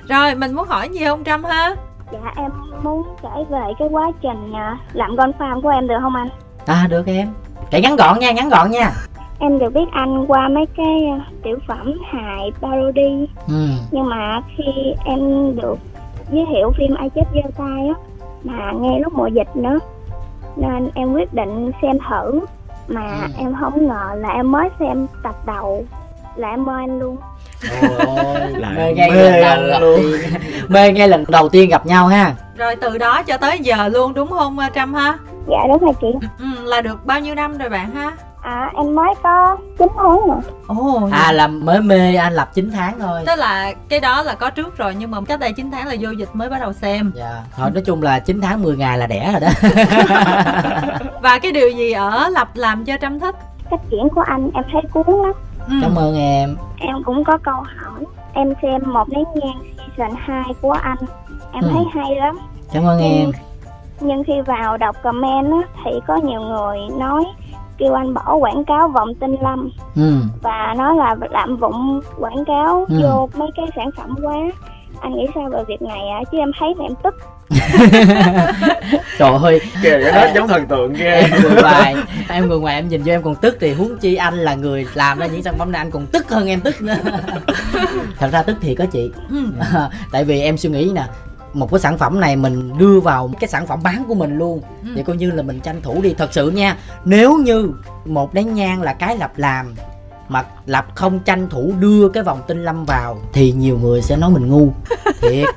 B: rồi mình muốn hỏi gì không trâm ha.
D: Dạ em muốn kể về cái quá trình à, làm con farm của em được không anh?
A: à được em. Kể ngắn gọn nha ngắn gọn nha
D: Em được biết anh qua mấy cái à, tiểu phẩm hài parody.
A: Ừ.
D: Nhưng mà khi em được giới thiệu phim Ai chết giơ tay á Mà nghe lúc mùa dịch nữa Nên em quyết định xem thử. Mà
A: Ừ.
D: em không ngờ là em mới xem tập đầu Là em mơ anh luôn.
A: Ôi,
C: Lại
A: mê ngay
C: mê
A: lần đầu
C: anh luôn.
A: mê ngay lần đầu tiên gặp nhau ha.
B: Rồi từ đó cho tới giờ luôn đúng không trâm ha?
D: Dạ đúng rồi chị.
B: Ừ, là được bao nhiêu năm rồi bạn ha
D: À em mới có 9 tháng mà
B: ồ.
A: À là mới mê anh lập 9 tháng thôi.
B: Tức là cái đó là có trước rồi nhưng mà cách đây 9 tháng là vô dịch mới bắt đầu xem.
A: Dạ. Thôi nói chung là 9 tháng 10 ngày là đẻ rồi đó.
B: Và cái điều gì ở lập làm cho trâm thích
D: Cách diễn của anh em thấy cuốn lắm.
B: Ừ.
A: cảm ơn em.
D: Em cũng có câu hỏi. Em xem một nén nhang season 2 của anh. Em
A: Ừ.
D: thấy hay lắm.
A: Cảm ơn em.
D: Nhưng khi vào đọc comment á, thì có nhiều người nói kêu anh bỏ quảng cáo vọng tinh lâm.
A: Ừ.
D: Và nói là lạm dụng quảng cáo
A: Ừ.
D: vô mấy cái sản phẩm quá. Anh nghĩ sao về việc này ạ? Chứ em thấy thì em tức.
A: Trời ơi.
C: Kìa cái đó giống thần tượng ghê.
A: Em người ngoài em người ngoài em nhìn vô em còn tức thì huống chi anh là người làm ra những sản phẩm này anh còn tức hơn em tức nữa. Thật ra tức thì có chị.
B: Ừ.
A: tại vì em suy nghĩ nè một cái sản phẩm này mình đưa vào cái sản phẩm bán của mình luôn.
B: Ừ.
A: thì coi như là mình tranh thủ đi. Thật sự nha nếu như một nén nhang là cái lập làm mà lập không tranh thủ đưa cái vòng tinh lâm vào thì nhiều người sẽ nói mình ngu. Thiệt.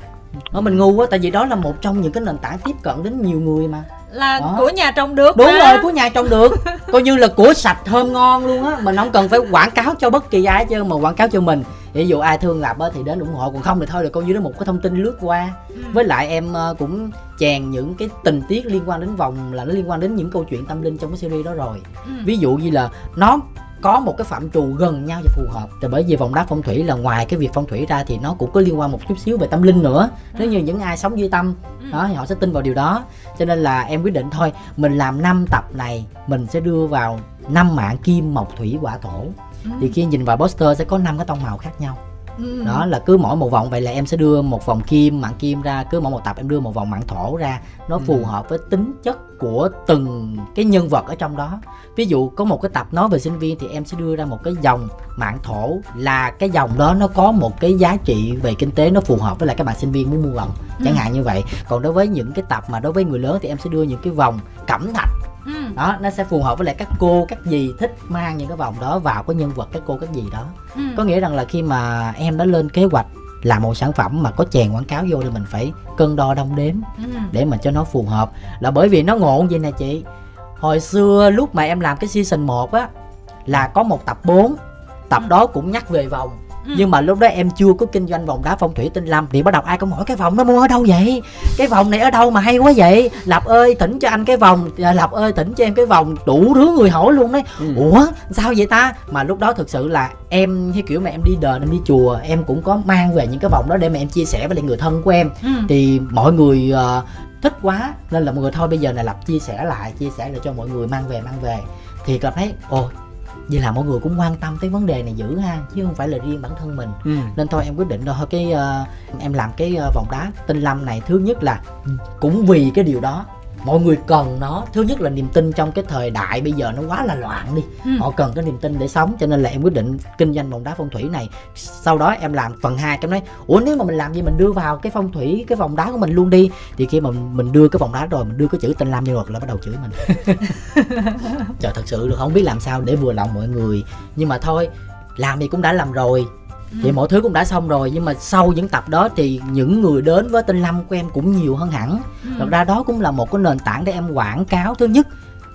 A: Nói mình ngu quá tại vì đó là một trong những cái nền tảng tiếp cận đến nhiều người mà.
B: Là
A: Đó.
B: của nhà trồng được
A: đúng
B: mà.
A: rồi của nhà trồng được. Coi như là của sạch thơm ngon luôn á. Mình không cần phải quảng cáo cho bất kỳ ai trơn mà quảng cáo cho mình ví dụ ai thương lập á thì đến ủng hộ còn không thì thôi là coi như đó một cái thông tin lướt qua.
B: Ừ.
A: với lại em ờ, cũng chèn những cái tình tiết liên quan đến vòng là nó liên quan đến những câu chuyện tâm linh trong cái series đó rồi.
B: Ừ.
A: ví dụ như là nó có một cái phạm trù gần nhau và phù hợp. Thì bởi vì vòng đá phong thủy là ngoài cái việc phong thủy ra thì nó cũng có liên quan một chút xíu về tâm linh nữa. Nếu như những ai sống duy tâm
B: Ừ.
A: đó thì họ sẽ tin vào điều đó. Cho nên là em quyết định thôi mình làm 5 tập này mình sẽ đưa vào năm mạng kim mộc thủy hỏa thổ
B: Ừ.
A: thì khi nhìn vào poster sẽ có năm cái tông màu khác nhau
B: Ừ.
A: đó là cứ mỗi một vòng vậy là em sẽ đưa một vòng kim mạng kim ra cứ mỗi một tập em đưa một vòng mạng thổ ra nó phù
C: Ừ.
A: hợp với tính chất của từng cái nhân vật ở trong đó ví dụ có một cái tập nói về sinh viên thì em sẽ đưa ra một cái dòng mạng thổ là cái dòng đó nó có một cái giá trị về kinh tế nó phù hợp với lại các bạn sinh viên muốn mua vòng chẳng
B: Ừ.
A: hạn như vậy còn đối với những cái tập mà đối với người lớn thì em sẽ đưa những cái vòng cẩm thạch
B: Ừ.
A: đó nó sẽ phù hợp với lại các cô các dì thích mang những cái vòng đó vào cái nhân vật các cô các dì đó
B: Ừ.
A: có nghĩa rằng là khi mà em đã lên kế hoạch làm một sản phẩm mà có chèn quảng cáo vô thì mình phải cân đo đong đếm
B: Ừ.
A: để mà cho nó phù hợp là bởi vì nó ngộ vậy nè chị hồi xưa lúc mà em làm cái season 1 á là có một tập 4 tập
B: Ừ.
A: đó cũng nhắc về vòng
B: Ừ.
A: nhưng mà lúc đó em chưa có kinh doanh vòng đá phong thủy tinh lâm thì bắt đầu ai cũng hỏi cái vòng nó mua ở đâu vậy cái vòng này ở đâu mà hay quá vậy lập ơi thỉnh cho anh cái vòng à, lập ơi thỉnh cho em cái vòng đủ thứ người hỏi luôn đấy
C: Ừ.
A: ủa sao vậy ta mà lúc đó thực sự là em cái kiểu mà em đi đền em đi chùa em cũng có mang về những cái vòng đó để mà em chia sẻ với lại người thân của em
B: Ừ.
A: thì mọi người ờ, thích quá nên là mọi người thôi bây giờ này lập chia sẻ lại chia sẻ lại cho mọi người mang về mang về thì lập thấy ồ vậy là mọi người cũng quan tâm tới vấn đề này dữ ha chứ không phải là riêng bản thân mình
C: Ừ.
A: nên thôi em quyết định thôi cái ờ, em làm cái ờ, vòng đá tinh lâm này thứ nhất là cũng vì cái điều đó mọi người cần nó thứ nhất là niềm tin trong cái thời đại bây giờ nó quá là loạn đi.
B: Ừ.
A: họ cần cái niềm tin để sống cho nên là em quyết định kinh doanh vòng đá phong thủy này. Sau đó em làm phần 2 em nói ủa nếu mà mình làm gì mình đưa vào cái phong thủy cái vòng đá của mình luôn đi. Thì khi mà mình đưa cái vòng đá rồi mình đưa cái chữ tinh lam vô rồi là bắt đầu chửi mình. Trời thật sự là không biết làm sao để vừa lòng mọi người. Nhưng mà thôi làm thì cũng đã làm rồi thì mọi thứ cũng đã xong rồi nhưng mà sau những tập đó thì những người đến với tinh lâm của em cũng nhiều hơn hẳn.
B: Ừ.
A: thật ra đó cũng là một cái nền tảng để em quảng cáo. Thứ nhất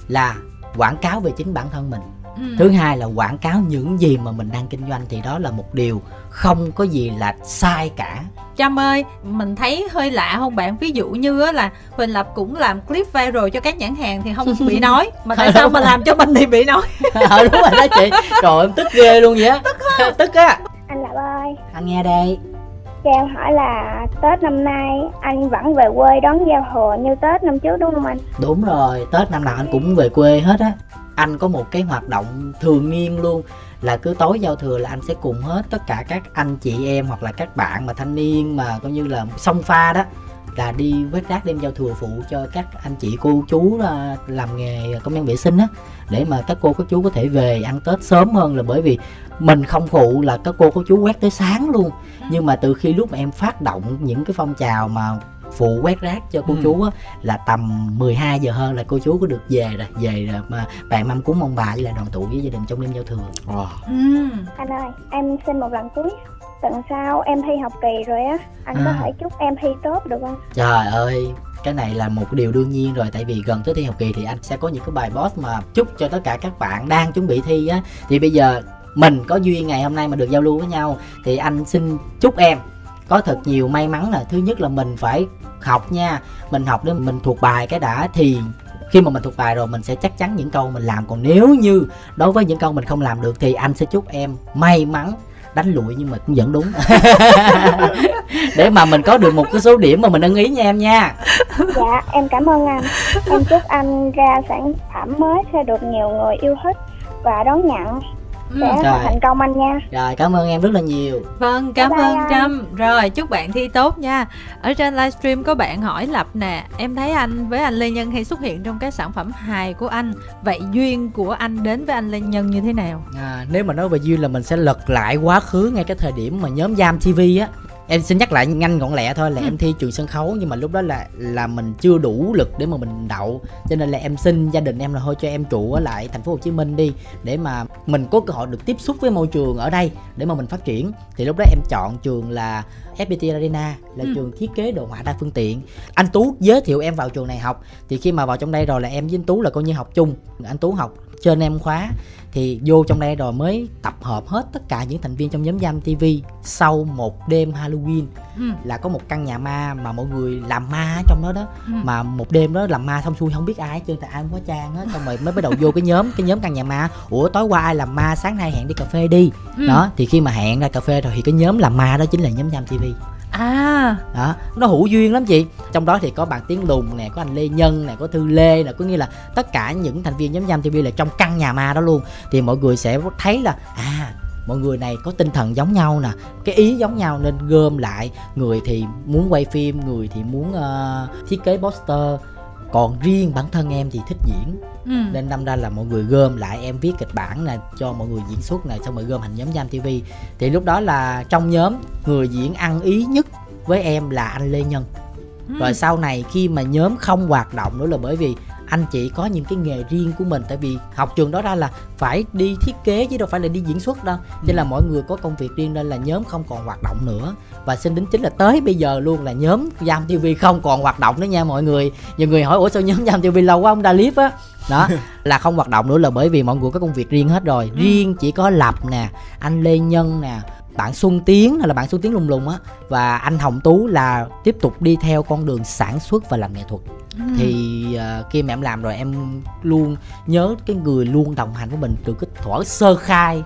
A: là quảng cáo về chính bản thân mình.
B: Ừ.
A: thứ hai là quảng cáo những gì mà mình đang kinh doanh thì đó là một điều không có gì là sai cả.
B: Trâm ơi, mình thấy hơi lạ không bạn? Ví dụ như là Huỳnh Lập cũng làm clip viral cho các nhãn hàng thì không bị nói. Mà tại sao mà làm cho mình thì bị nói?
A: ờ đúng rồi đó chị. Trời em tức ghê luôn vậy á. Tức á
D: Anh Lập ơi,
A: anh nghe đây
D: cho em hỏi là Tết năm nay anh vẫn về quê đón giao thừa như Tết năm trước đúng không anh?
A: đúng rồi tết năm nào anh cũng về quê hết á. Anh có một cái hoạt động thường niên luôn là cứ tối giao thừa là anh sẽ cùng hết tất cả các anh chị em hoặc là các bạn mà thanh niên mà coi như là song pha đó là đi quét rác đêm giao thừa phụ cho các anh chị cô chú à, làm nghề công nhân vệ sinh á để mà các cô các chú có thể về ăn tết sớm hơn là bởi vì mình không phụ là các cô các chú quét tới sáng luôn nhưng mà từ khi lúc mà em phát động những cái phong trào mà phụ quét rác cho cô
C: Ừ.
A: chú á là tầm 12 giờ hơn là cô chú có được về rồi về rồi mà bạn mâm cúng ông bà với lại đoàn tụ với gia đình trong đêm giao thừa
C: Wow.
B: Ừ.
D: Anh ơi, em xin một lần cuối. Tuần sau em thi học kỳ rồi á, anh có
A: À.
D: thể chúc em thi tốt được không?
A: trời ơi cái này là một điều đương nhiên rồi. Tại vì gần tới thi học kỳ thì anh sẽ có những cái bài post mà chúc cho tất cả các bạn đang chuẩn bị thi á. Thì bây giờ mình có duyên ngày hôm nay mà được giao lưu với nhau thì anh xin chúc em có thật nhiều may mắn là thứ nhất là mình phải học nha. Mình học để mình thuộc bài cái đã. Thì khi mà mình thuộc bài rồi mình sẽ chắc chắn những câu mình làm. Còn nếu như đối với những câu mình không làm được thì anh sẽ chúc em may mắn đánh lụi nhưng mà cũng vẫn đúng để mà mình có được một cái số điểm mà mình ưng ý nha em nha
D: Dạ, em cảm ơn anh. Em chúc anh ra sản phẩm mới sẽ được nhiều người yêu thích và đón nhận.
B: Ừ.
D: Sẽ
A: Rồi.
D: thành công anh nha.
A: rồi cảm ơn em rất là nhiều
B: Vâng, cảm
D: Bye bye
B: ơn
D: anh.
B: Trâm. Rồi, chúc bạn thi tốt nha. Ở trên livestream có bạn hỏi Lập nè, em thấy anh với anh Lê Nhân hay xuất hiện trong các sản phẩm hài của anh. Vậy duyên của anh đến với anh Lê Nhân như thế nào?
A: à, nếu mà nói về duyên là mình sẽ lật lại quá khứ ngay cái thời điểm mà nhóm Giam TV á em xin nhắc lại nhanh gọn lẹ thôi là
B: Ừ.
A: em thi trường sân khấu nhưng mà lúc đó là là mình chưa đủ lực để mà mình đậu cho nên là em xin gia đình em là thôi cho em trụ ở lại thành phố Hồ Chí Minh đi để mà mình có cơ hội được tiếp xúc với môi trường ở đây để mà mình phát triển thì lúc đó em chọn trường là FPT Arena là
B: Ừ.
A: trường thiết kế đồ họa đa phương tiện. Anh Tú giới thiệu em vào trường này học. Thì khi mà vào trong đây rồi là em với anh Tú là coi như học chung. Anh Tú học trên em khóa. Thì vô trong đây rồi mới tập hợp hết tất cả những thành viên trong nhóm Giam TV sau một đêm Halloween.
B: Ừ.
A: là có một căn nhà ma mà mọi người làm ma trong đó đó.
B: Ừ.
A: mà một đêm đó làm ma xong xuôi không biết ai trơn tại ai không có trang hết. Xong rồi mới bắt đầu vô cái nhóm cái nhóm căn nhà ma. Ủa tối qua ai làm ma sáng nay hẹn đi cà phê đi.
B: Ừ.
A: đó thì khi mà hẹn ra cà phê rồi thì cái nhóm làm ma đó chính là nhóm Giam TV
B: À,
A: đó nó hữu duyên lắm chị. Trong đó thì có bạn tiến lùng nè có anh lê nhân nè có thư lê nè có nghĩa là tất cả những thành viên nhóm giam tv là trong căn nhà ma đó luôn. Thì mọi người sẽ thấy là à mọi người này có tinh thần giống nhau nè cái ý giống nhau nên gom lại. Người thì muốn quay phim người thì muốn ờ, thiết kế poster. Còn riêng bản thân em thì thích diễn
B: ừ.
A: nên đâm ra là mọi người gom lại em viết kịch bản nè cho mọi người diễn xuất này xong rồi gom thành nhóm Giam TV thì lúc đó là trong nhóm người diễn ăn ý nhất với em là anh Lê Nhân.
B: Ừ.
A: rồi sau này khi mà nhóm không hoạt động nữa là bởi vì anh chị có những cái nghề riêng của mình. Tại vì học trường đó ra là phải đi thiết kế chứ đâu phải là đi diễn xuất đâu. Cho nên là mọi người có công việc riêng nên là nhóm không còn hoạt động nữa và xin đính chính là tới bây giờ luôn là nhóm Giam TV không còn hoạt động nữa nha mọi người. Nhiều người hỏi ủa sao nhóm Giam TV lâu quá không ra clip á? Đó là không hoạt động nữa là bởi vì mọi người có công việc riêng hết rồi.
B: Ừ.
A: riêng chỉ có lập nè anh lê nhân nè bạn xuân tiến hay là bạn xuân tiến lùng lùng á. Và anh hồng tú là tiếp tục đi theo con đường sản xuất và làm nghệ thuật.
B: Ừ.
A: thì ờ, khi mà em làm rồi em luôn nhớ cái người luôn đồng hành với mình từ cái thuở sơ khai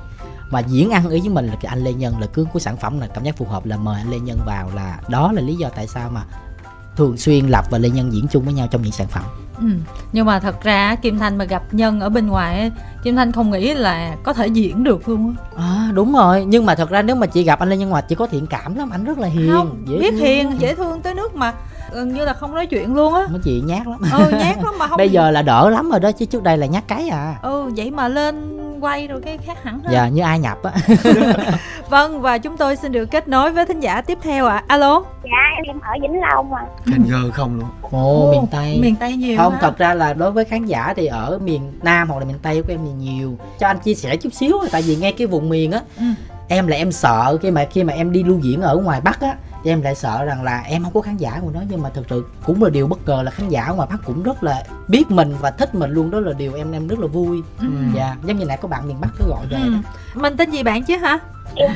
A: mà diễn ăn ý với mình là cái anh Lê Nhân là cứ có sản phẩm là cảm giác phù hợp là mời anh Lê Nhân vào là đó là lý do tại sao mà thường xuyên Lập và Lê Nhân diễn chung với nhau trong những sản phẩm.
B: Ừ. Nhưng mà thật ra Kim Thanh mà gặp Nhân ở bên ngoài Kim Thanh không nghĩ là có thể diễn được luôn á.
A: À, đúng rồi nhưng mà thật ra nếu mà chị gặp anh Lê Nhân ngoài chỉ có thiện cảm lắm anh rất là hiền
B: Không,
A: dễ
B: biết
A: thương.
B: hiền, dễ thương tới nước mà gần như là không nói chuyện luôn á.
A: Mấy chị nhát lắm.
B: Ừ nhát lắm mà không
A: bây giờ là đỡ lắm rồi đó chứ trước đây là nhát cái à.
B: Ừ vậy mà lên quay rồi cái khác hẳn ha
A: dạ như ai nhập á.
B: Vâng và chúng tôi xin được kết nối với thính giả tiếp theo ạ. Alo?
D: Dạ, em em ở Vĩnh Long à.
C: Cần ngờ không luôn.
A: Ồ miền tây.
B: Miền Tây nhiều
A: không
B: ha.
A: thật ra là đối với khán giả thì ở miền nam hoặc là miền tây của em thì nhiều. Cho anh chia sẻ chút xíu tại vì nghe cái vùng miền á
B: Ừ.
A: em là em sợ khi mà khi mà em đi lưu diễn ở ngoài bắc á thì em lại sợ rằng là em không có khán giả của nó nhưng mà thực sự cũng là điều bất ngờ là khán giả ngoài bắc cũng rất là biết mình và thích mình luôn. Đó là điều em em rất là vui.
B: Ừ.
A: dạ giống như nãy có bạn miền bắc cứ gọi về
B: Ừ.
A: đó.
B: Mình tên gì bạn chứ hả?
D: Em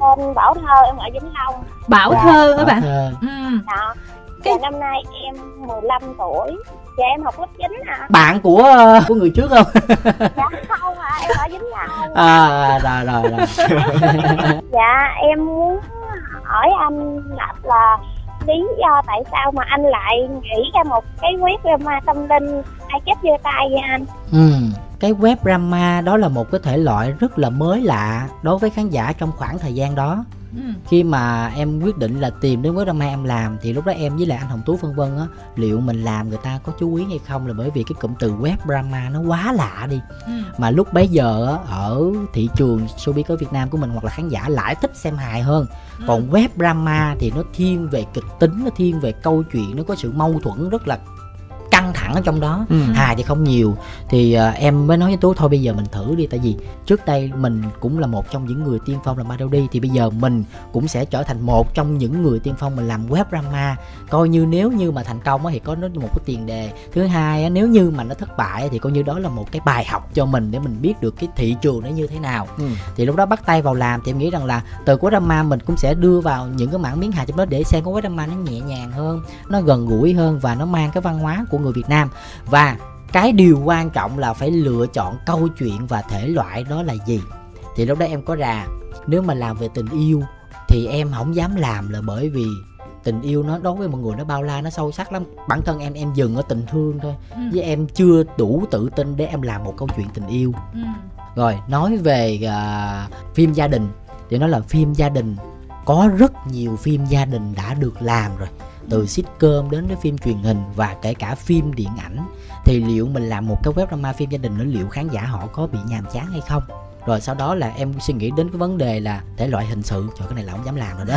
D: tên Bảo Thơ em ở Vĩnh Long.
B: Bảo
A: Dạ,
B: thơ hả
A: Bảo
B: bạn?
A: Thơ.
B: ừ.
D: đó
B: Cái-
D: Và năm nay em 15 tuổi. Và em học lớp 9 à
A: bạn của của người trước không?
D: Dạ không à em ở Vĩnh Long.
A: À rồi rồi rồi.
D: Dạ em muốn hỏi anh là, là lý do tại sao mà anh lại nghĩ ra một cái web drama tâm linh ai chết giơ tay vậy anh?
A: Ừ, cái web drama đó là một cái thể loại rất là mới lạ đối với khán giả trong khoảng thời gian đó.
B: Ừ.
A: khi mà em quyết định là tìm đến web drama em làm thì lúc đó em với lại anh Hồng Tú phân vân á liệu mình làm người ta có chú ý hay không là bởi vì cái cụm từ web drama nó quá lạ đi
B: Ừ.
A: mà lúc bấy giờ á, ở thị trường showbiz ở Việt Nam của mình hoặc là khán giả lại thích xem hài hơn còn web drama thì nó thiên về kịch tính nó thiên về câu chuyện nó có sự mâu thuẫn rất là căng thẳng ở trong đó.
C: Ừ.
A: hài thì không nhiều. Thì à, em mới nói với tú thôi bây giờ mình thử đi tại vì trước đây mình cũng là một trong những người tiên phong làm parody thì bây giờ mình cũng sẽ trở thành một trong những người tiên phong mình làm web drama. Coi như nếu như mà thành công thì có nó một cái tiền đề. Thứ hai á, nếu như mà nó thất bại thì coi như đó là một cái bài học cho mình để mình biết được cái thị trường nó như thế nào.
C: Ừ.
A: thì lúc đó bắt tay vào làm thì em nghĩ rằng là từ của drama mình cũng sẽ đưa vào những cái mảng miếng hài trong đó để xem có cái drama nó nhẹ nhàng hơn nó gần gũi hơn và nó mang cái văn hóa của người Việt Nam. Và cái điều quan trọng là phải lựa chọn câu chuyện và thể loại đó là gì. Thì lúc đó em có ra nếu mà làm về tình yêu thì em không dám làm là bởi vì tình yêu nó đối với mọi người nó bao la nó sâu sắc lắm. Bản thân em em dừng ở tình thương thôi
B: Ừ.
A: với em chưa đủ tự tin để em làm một câu chuyện tình yêu.
B: Ừ.
A: rồi nói về à, phim gia đình. Thì nó là phim gia đình có rất nhiều phim gia đình đã được làm rồi từ sitcom đến cái phim truyền hình và kể cả phim điện ảnh thì liệu mình làm một cái web drama phim gia đình nữa liệu khán giả họ có bị nhàm chán hay không? Rồi sau đó là em suy nghĩ đến cái vấn đề là thể loại hình sự. Trời cái này là không dám làm rồi đó.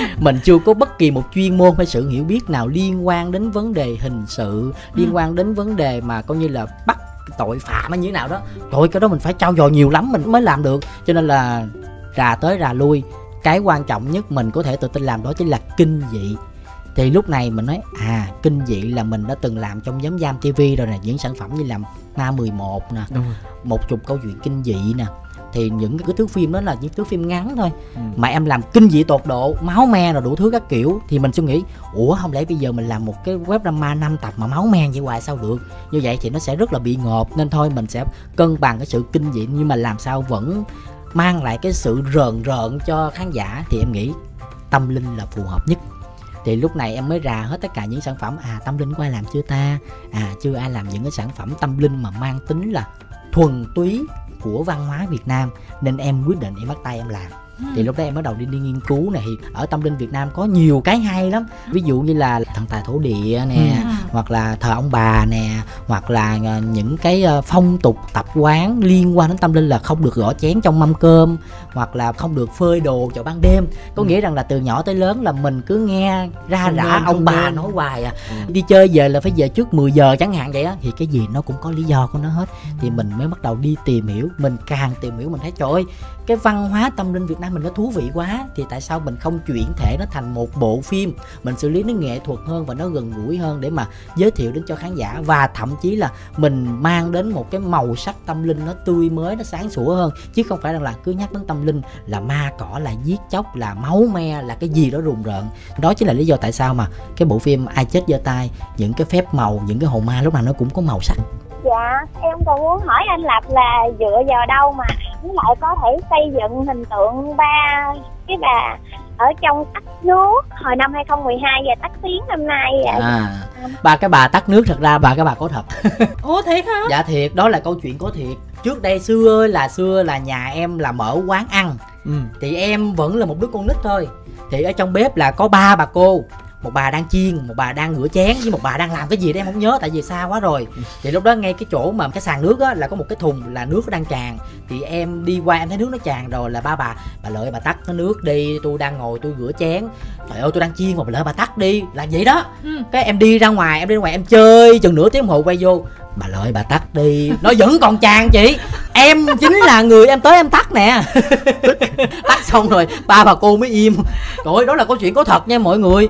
A: Mình chưa có bất kỳ một chuyên môn hay sự hiểu biết nào liên quan đến vấn đề hình sự liên
B: Ừ.
A: quan đến vấn đề mà coi như là bắt tội phạm hay như thế nào đó. Rồi cái đó mình phải trau dồi nhiều lắm mình mới làm được. Cho nên là rà tới rà lui. Cái quan trọng nhất mình có thể tự tin làm đó chính là kinh dị thì lúc này mình nói à kinh dị là mình đã từng làm trong nhóm giam tv rồi nè những sản phẩm như là ma 11 nè
C: Đúng rồi.
A: một chục câu chuyện kinh dị nè. Thì những cái thước phim đó là những thước phim ngắn thôi.
C: Ừ.
A: mà em làm kinh dị tột độ máu me rồi đủ thứ các kiểu. Thì mình suy nghĩ ủa không lẽ bây giờ mình làm một cái web drama 5 tập mà máu me vậy hoài sao được? Như vậy thì nó sẽ rất là bị ngộp nên thôi mình sẽ cân bằng cái sự kinh dị. Nhưng mà làm sao vẫn mang lại cái sự rờn rợn cho khán giả? Thì em nghĩ tâm linh là phù hợp nhất thì lúc này em mới ra hết tất cả những sản phẩm à tâm linh có ai làm chưa ta? À chưa ai làm những cái sản phẩm tâm linh mà mang tính là thuần túy của văn hóa Việt Nam. Nên em quyết định em bắt tay em làm thì lúc đó em bắt đầu đi đi nghiên cứu này thì ở tâm linh Việt Nam có nhiều cái hay lắm ví dụ như là thần tài thổ địa nè
B: Ừ.
A: hoặc là thờ ông bà nè hoặc là ờ, những cái ờ, phong tục tập quán liên quan đến tâm linh là không được gõ chén trong mâm cơm hoặc là không được phơi đồ vào ban đêm có
C: Ừ.
A: nghĩa rằng là từ nhỏ tới lớn là mình cứ nghe ra
C: Không
A: rã
C: nên,
A: ông bà
C: nên.
A: nói hoài à
C: Ừ.
A: đi chơi về là phải về trước 10 giờ chẳng hạn vậy á thì cái gì nó cũng có lý do của nó hết thì mình mới bắt đầu đi tìm hiểu mình càng tìm hiểu mình thấy trời ơi cái văn hóa tâm linh Việt Nam mình nó thú vị quá. Thì tại sao mình không chuyển thể nó thành một bộ phim? Mình xử lý nó nghệ thuật hơn và nó gần gũi hơn để mà giới thiệu đến cho khán giả. Và thậm chí là mình mang đến một cái màu sắc tâm linh nó tươi mới, nó sáng sủa hơn. Chứ không phải rằng là cứ nhắc đến tâm linh là ma cỏ, là giết chóc, là máu me, là cái gì đó rùng rợn. Đó chính là lý do tại sao mà cái bộ phim ai chết giơ tay, những cái phép màu, những cái hồn ma lúc nào nó cũng có màu sắc.
D: Dạ em còn muốn hỏi anh lập là dựa vào đâu mà ảnh lại có thể xây dựng hình tượng ba cái bà ở trong tắt nước. Hồi năm 2012 và tắt tiếng năm nay vậy.
A: À bà cái bà tắt nước thật ra bà cái bà có thật.
B: Ủa thiệt hả?
A: Dạ thiệt đó là câu chuyện có thiệt. Trước đây xưa là xưa là nhà em là mở quán ăn.
C: Ừ.
A: thì em vẫn là một đứa con nít thôi. Thì ở trong bếp là có ba bà cô một bà đang chiên một bà đang rửa chén với một bà đang làm cái gì đấy em không nhớ tại vì xa quá rồi. Thì lúc đó ngay cái chỗ mà cái sàn nước á là có một cái thùng là nước đang tràn. Thì em đi qua em thấy nước nó tràn rồi là ba bà bà lợi bà tắt cái nước đi tôi đang ngồi tôi rửa chén. Trời ơi tôi đang chiên mà bà lợi bà tắt đi. Là vậy đó.
B: Ừ.
A: cái em đi ra ngoài em đi ra ngoài em chơi chừng nửa tiếng đồng hồ quay vô bà lợi bà tắt đi. Nó vẫn còn tràn chị. Em chính là người em tới em tắt nè. Tắt xong rồi ba bà cô mới im. Trời ơi đó là câu chuyện có thật nha mọi người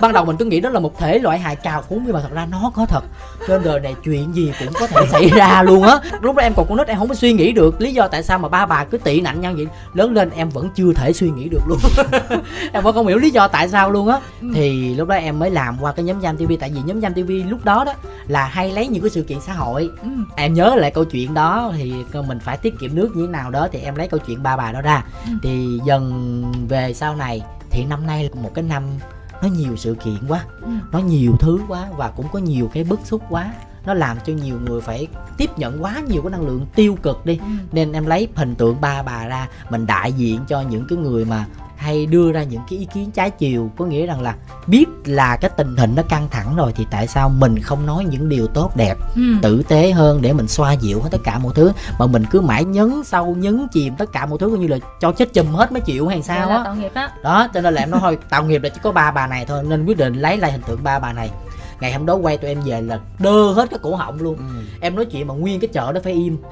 A: ban đầu mình cứ nghĩ đó là một thể loại hài cào phúng nhưng mà thật ra nó có thật. Trên đời này chuyện gì cũng có thể xảy ra luôn á. Lúc đó em còn con nít em không có suy nghĩ được lý do tại sao mà ba bà cứ tị nạnh nhau vậy. Lớn lên em vẫn chưa thể suy nghĩ được luôn. Em vẫn không hiểu lý do tại sao luôn á. Thì lúc đó em mới làm qua cái nhóm danh tv tại vì nhóm danh tv lúc đó đó là hay lấy những cái sự kiện xã hội.
B: Ừ.
A: em nhớ lại câu chuyện đó thì mình phải tiết kiệm nước như thế nào đó thì em lấy câu chuyện ba bà đó ra.
B: Ừ.
A: thì dần về sau này thì năm nay là một cái năm nó nhiều sự kiện quá
B: Ừ.
A: nó nhiều thứ quá và cũng có nhiều cái bức xúc quá nó làm cho nhiều người phải tiếp nhận quá nhiều cái năng lượng tiêu cực đi
B: Ừ.
A: nên em lấy hình tượng ba bà ra mình đại diện cho những cái người mà hay đưa ra những cái ý kiến trái chiều có nghĩa rằng là biết là cái tình hình nó căng thẳng rồi thì tại sao mình không nói những điều tốt đẹp
B: Ừ.
A: tử tế hơn để mình xoa dịu hết tất cả mọi thứ mà mình cứ mãi nhấn sâu nhấn chìm tất cả mọi thứ coi như là cho chết chùm hết mới chịu hay sao á.
B: Đó
A: đó cho nên là em nói thôi tạo nghiệp là chỉ có ba bà này thôi nên quyết định lấy lại hình tượng ba bà này. Ngày hôm đó quay tụi em về là đơ hết cái cổ họng luôn.
C: Ừ.
A: em nói chuyện mà nguyên cái chợ đó phải im.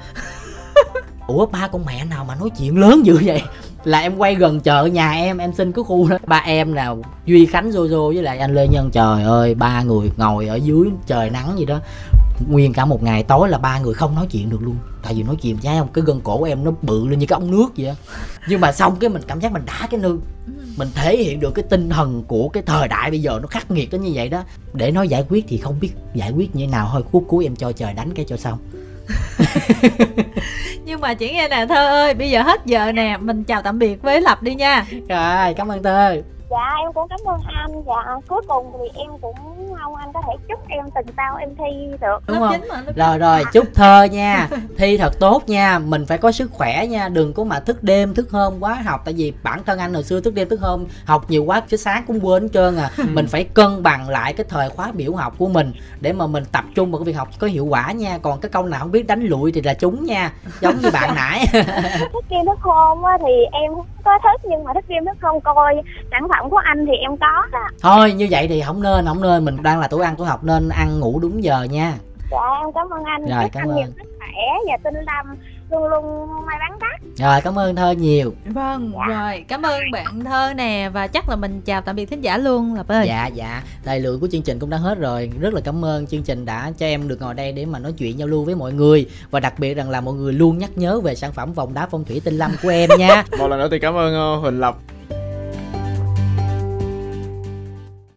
A: Ủa ba con mẹ nào mà nói chuyện lớn dữ vậy là em quay gần chợ nhà em em xin cái khu đó. Ba em nào, duy khánh, jojo với lại anh lê nhân, trời ơi, ba người ngồi ở dưới trời nắng gì đó. Nguyên cả một ngày, tối là ba người không nói chuyện được luôn. Tại vì nói chuyện với không cái gân cổ em nó bự lên như cái ống nước vậy nhưng mà xong cái mình cảm giác mình đã cái nư. Mình thể hiện được cái tinh thần của cái thời đại bây giờ nó khắc nghiệt đến như vậy đó. Để nói giải quyết thì không biết giải quyết như thế nào. Thôi cuối cuối em cho trời đánh cái cho xong.
B: nhưng mà chỉ nghe nè, thơ ơi, bây giờ hết giờ nè, mình chào tạm biệt với lập đi nha.
A: Rồi, cảm ơn thơ.
D: Dạ em cũng cảm ơn anh. Dạ cuối cùng thì em cũng mong anh có thể chúc em tuần sau em thi được.
A: Đúng không? rồi rồi chúc thơ nha. Thi thật tốt nha. Mình phải có sức khỏe nha. Đừng có mà thức đêm thức hôm quá học. Tại vì bản thân anh hồi xưa thức đêm thức hôm học nhiều quá cái sáng cũng quên hết trơn à. Mình phải cân bằng lại cái thời khóa biểu học của mình để mà mình tập trung vào cái việc học có hiệu quả nha. Còn cái câu nào không biết đánh lụi thì là trúng nha. Giống như bạn nãy.
D: Thức game thức hôm á thì em có thích Nhưng mà thức game thức hôm coi. Sản phẩm của anh thì em có đó.
A: Thôi như vậy thì không nên không nên. Mình đang là tuổi ăn tuổi học nên ăn ngủ đúng giờ nha.
D: Dạ em cảm ơn anh.
A: Rồi, cảm
D: anh
A: ơn.
D: nhiều sức khỏe và tinh lâm Luôn luôn may mắn đắt
A: rồi cảm ơn thơ nhiều.
B: Vâng rồi. Cảm ơn bạn thơ nè và chắc là mình chào tạm biệt thính giả luôn lập ơi.
A: Dạ dạ. Thời lượng của chương trình cũng đã hết rồi. Rất là cảm ơn chương trình đã cho em được ngồi đây để mà nói chuyện giao lưu với mọi người. Và đặc biệt rằng là mọi người luôn nhắc nhớ về sản phẩm vòng đá phong thủy tinh lâm của em nha.
C: Một lần nữa thì cảm ơn ờ, huỳnh lập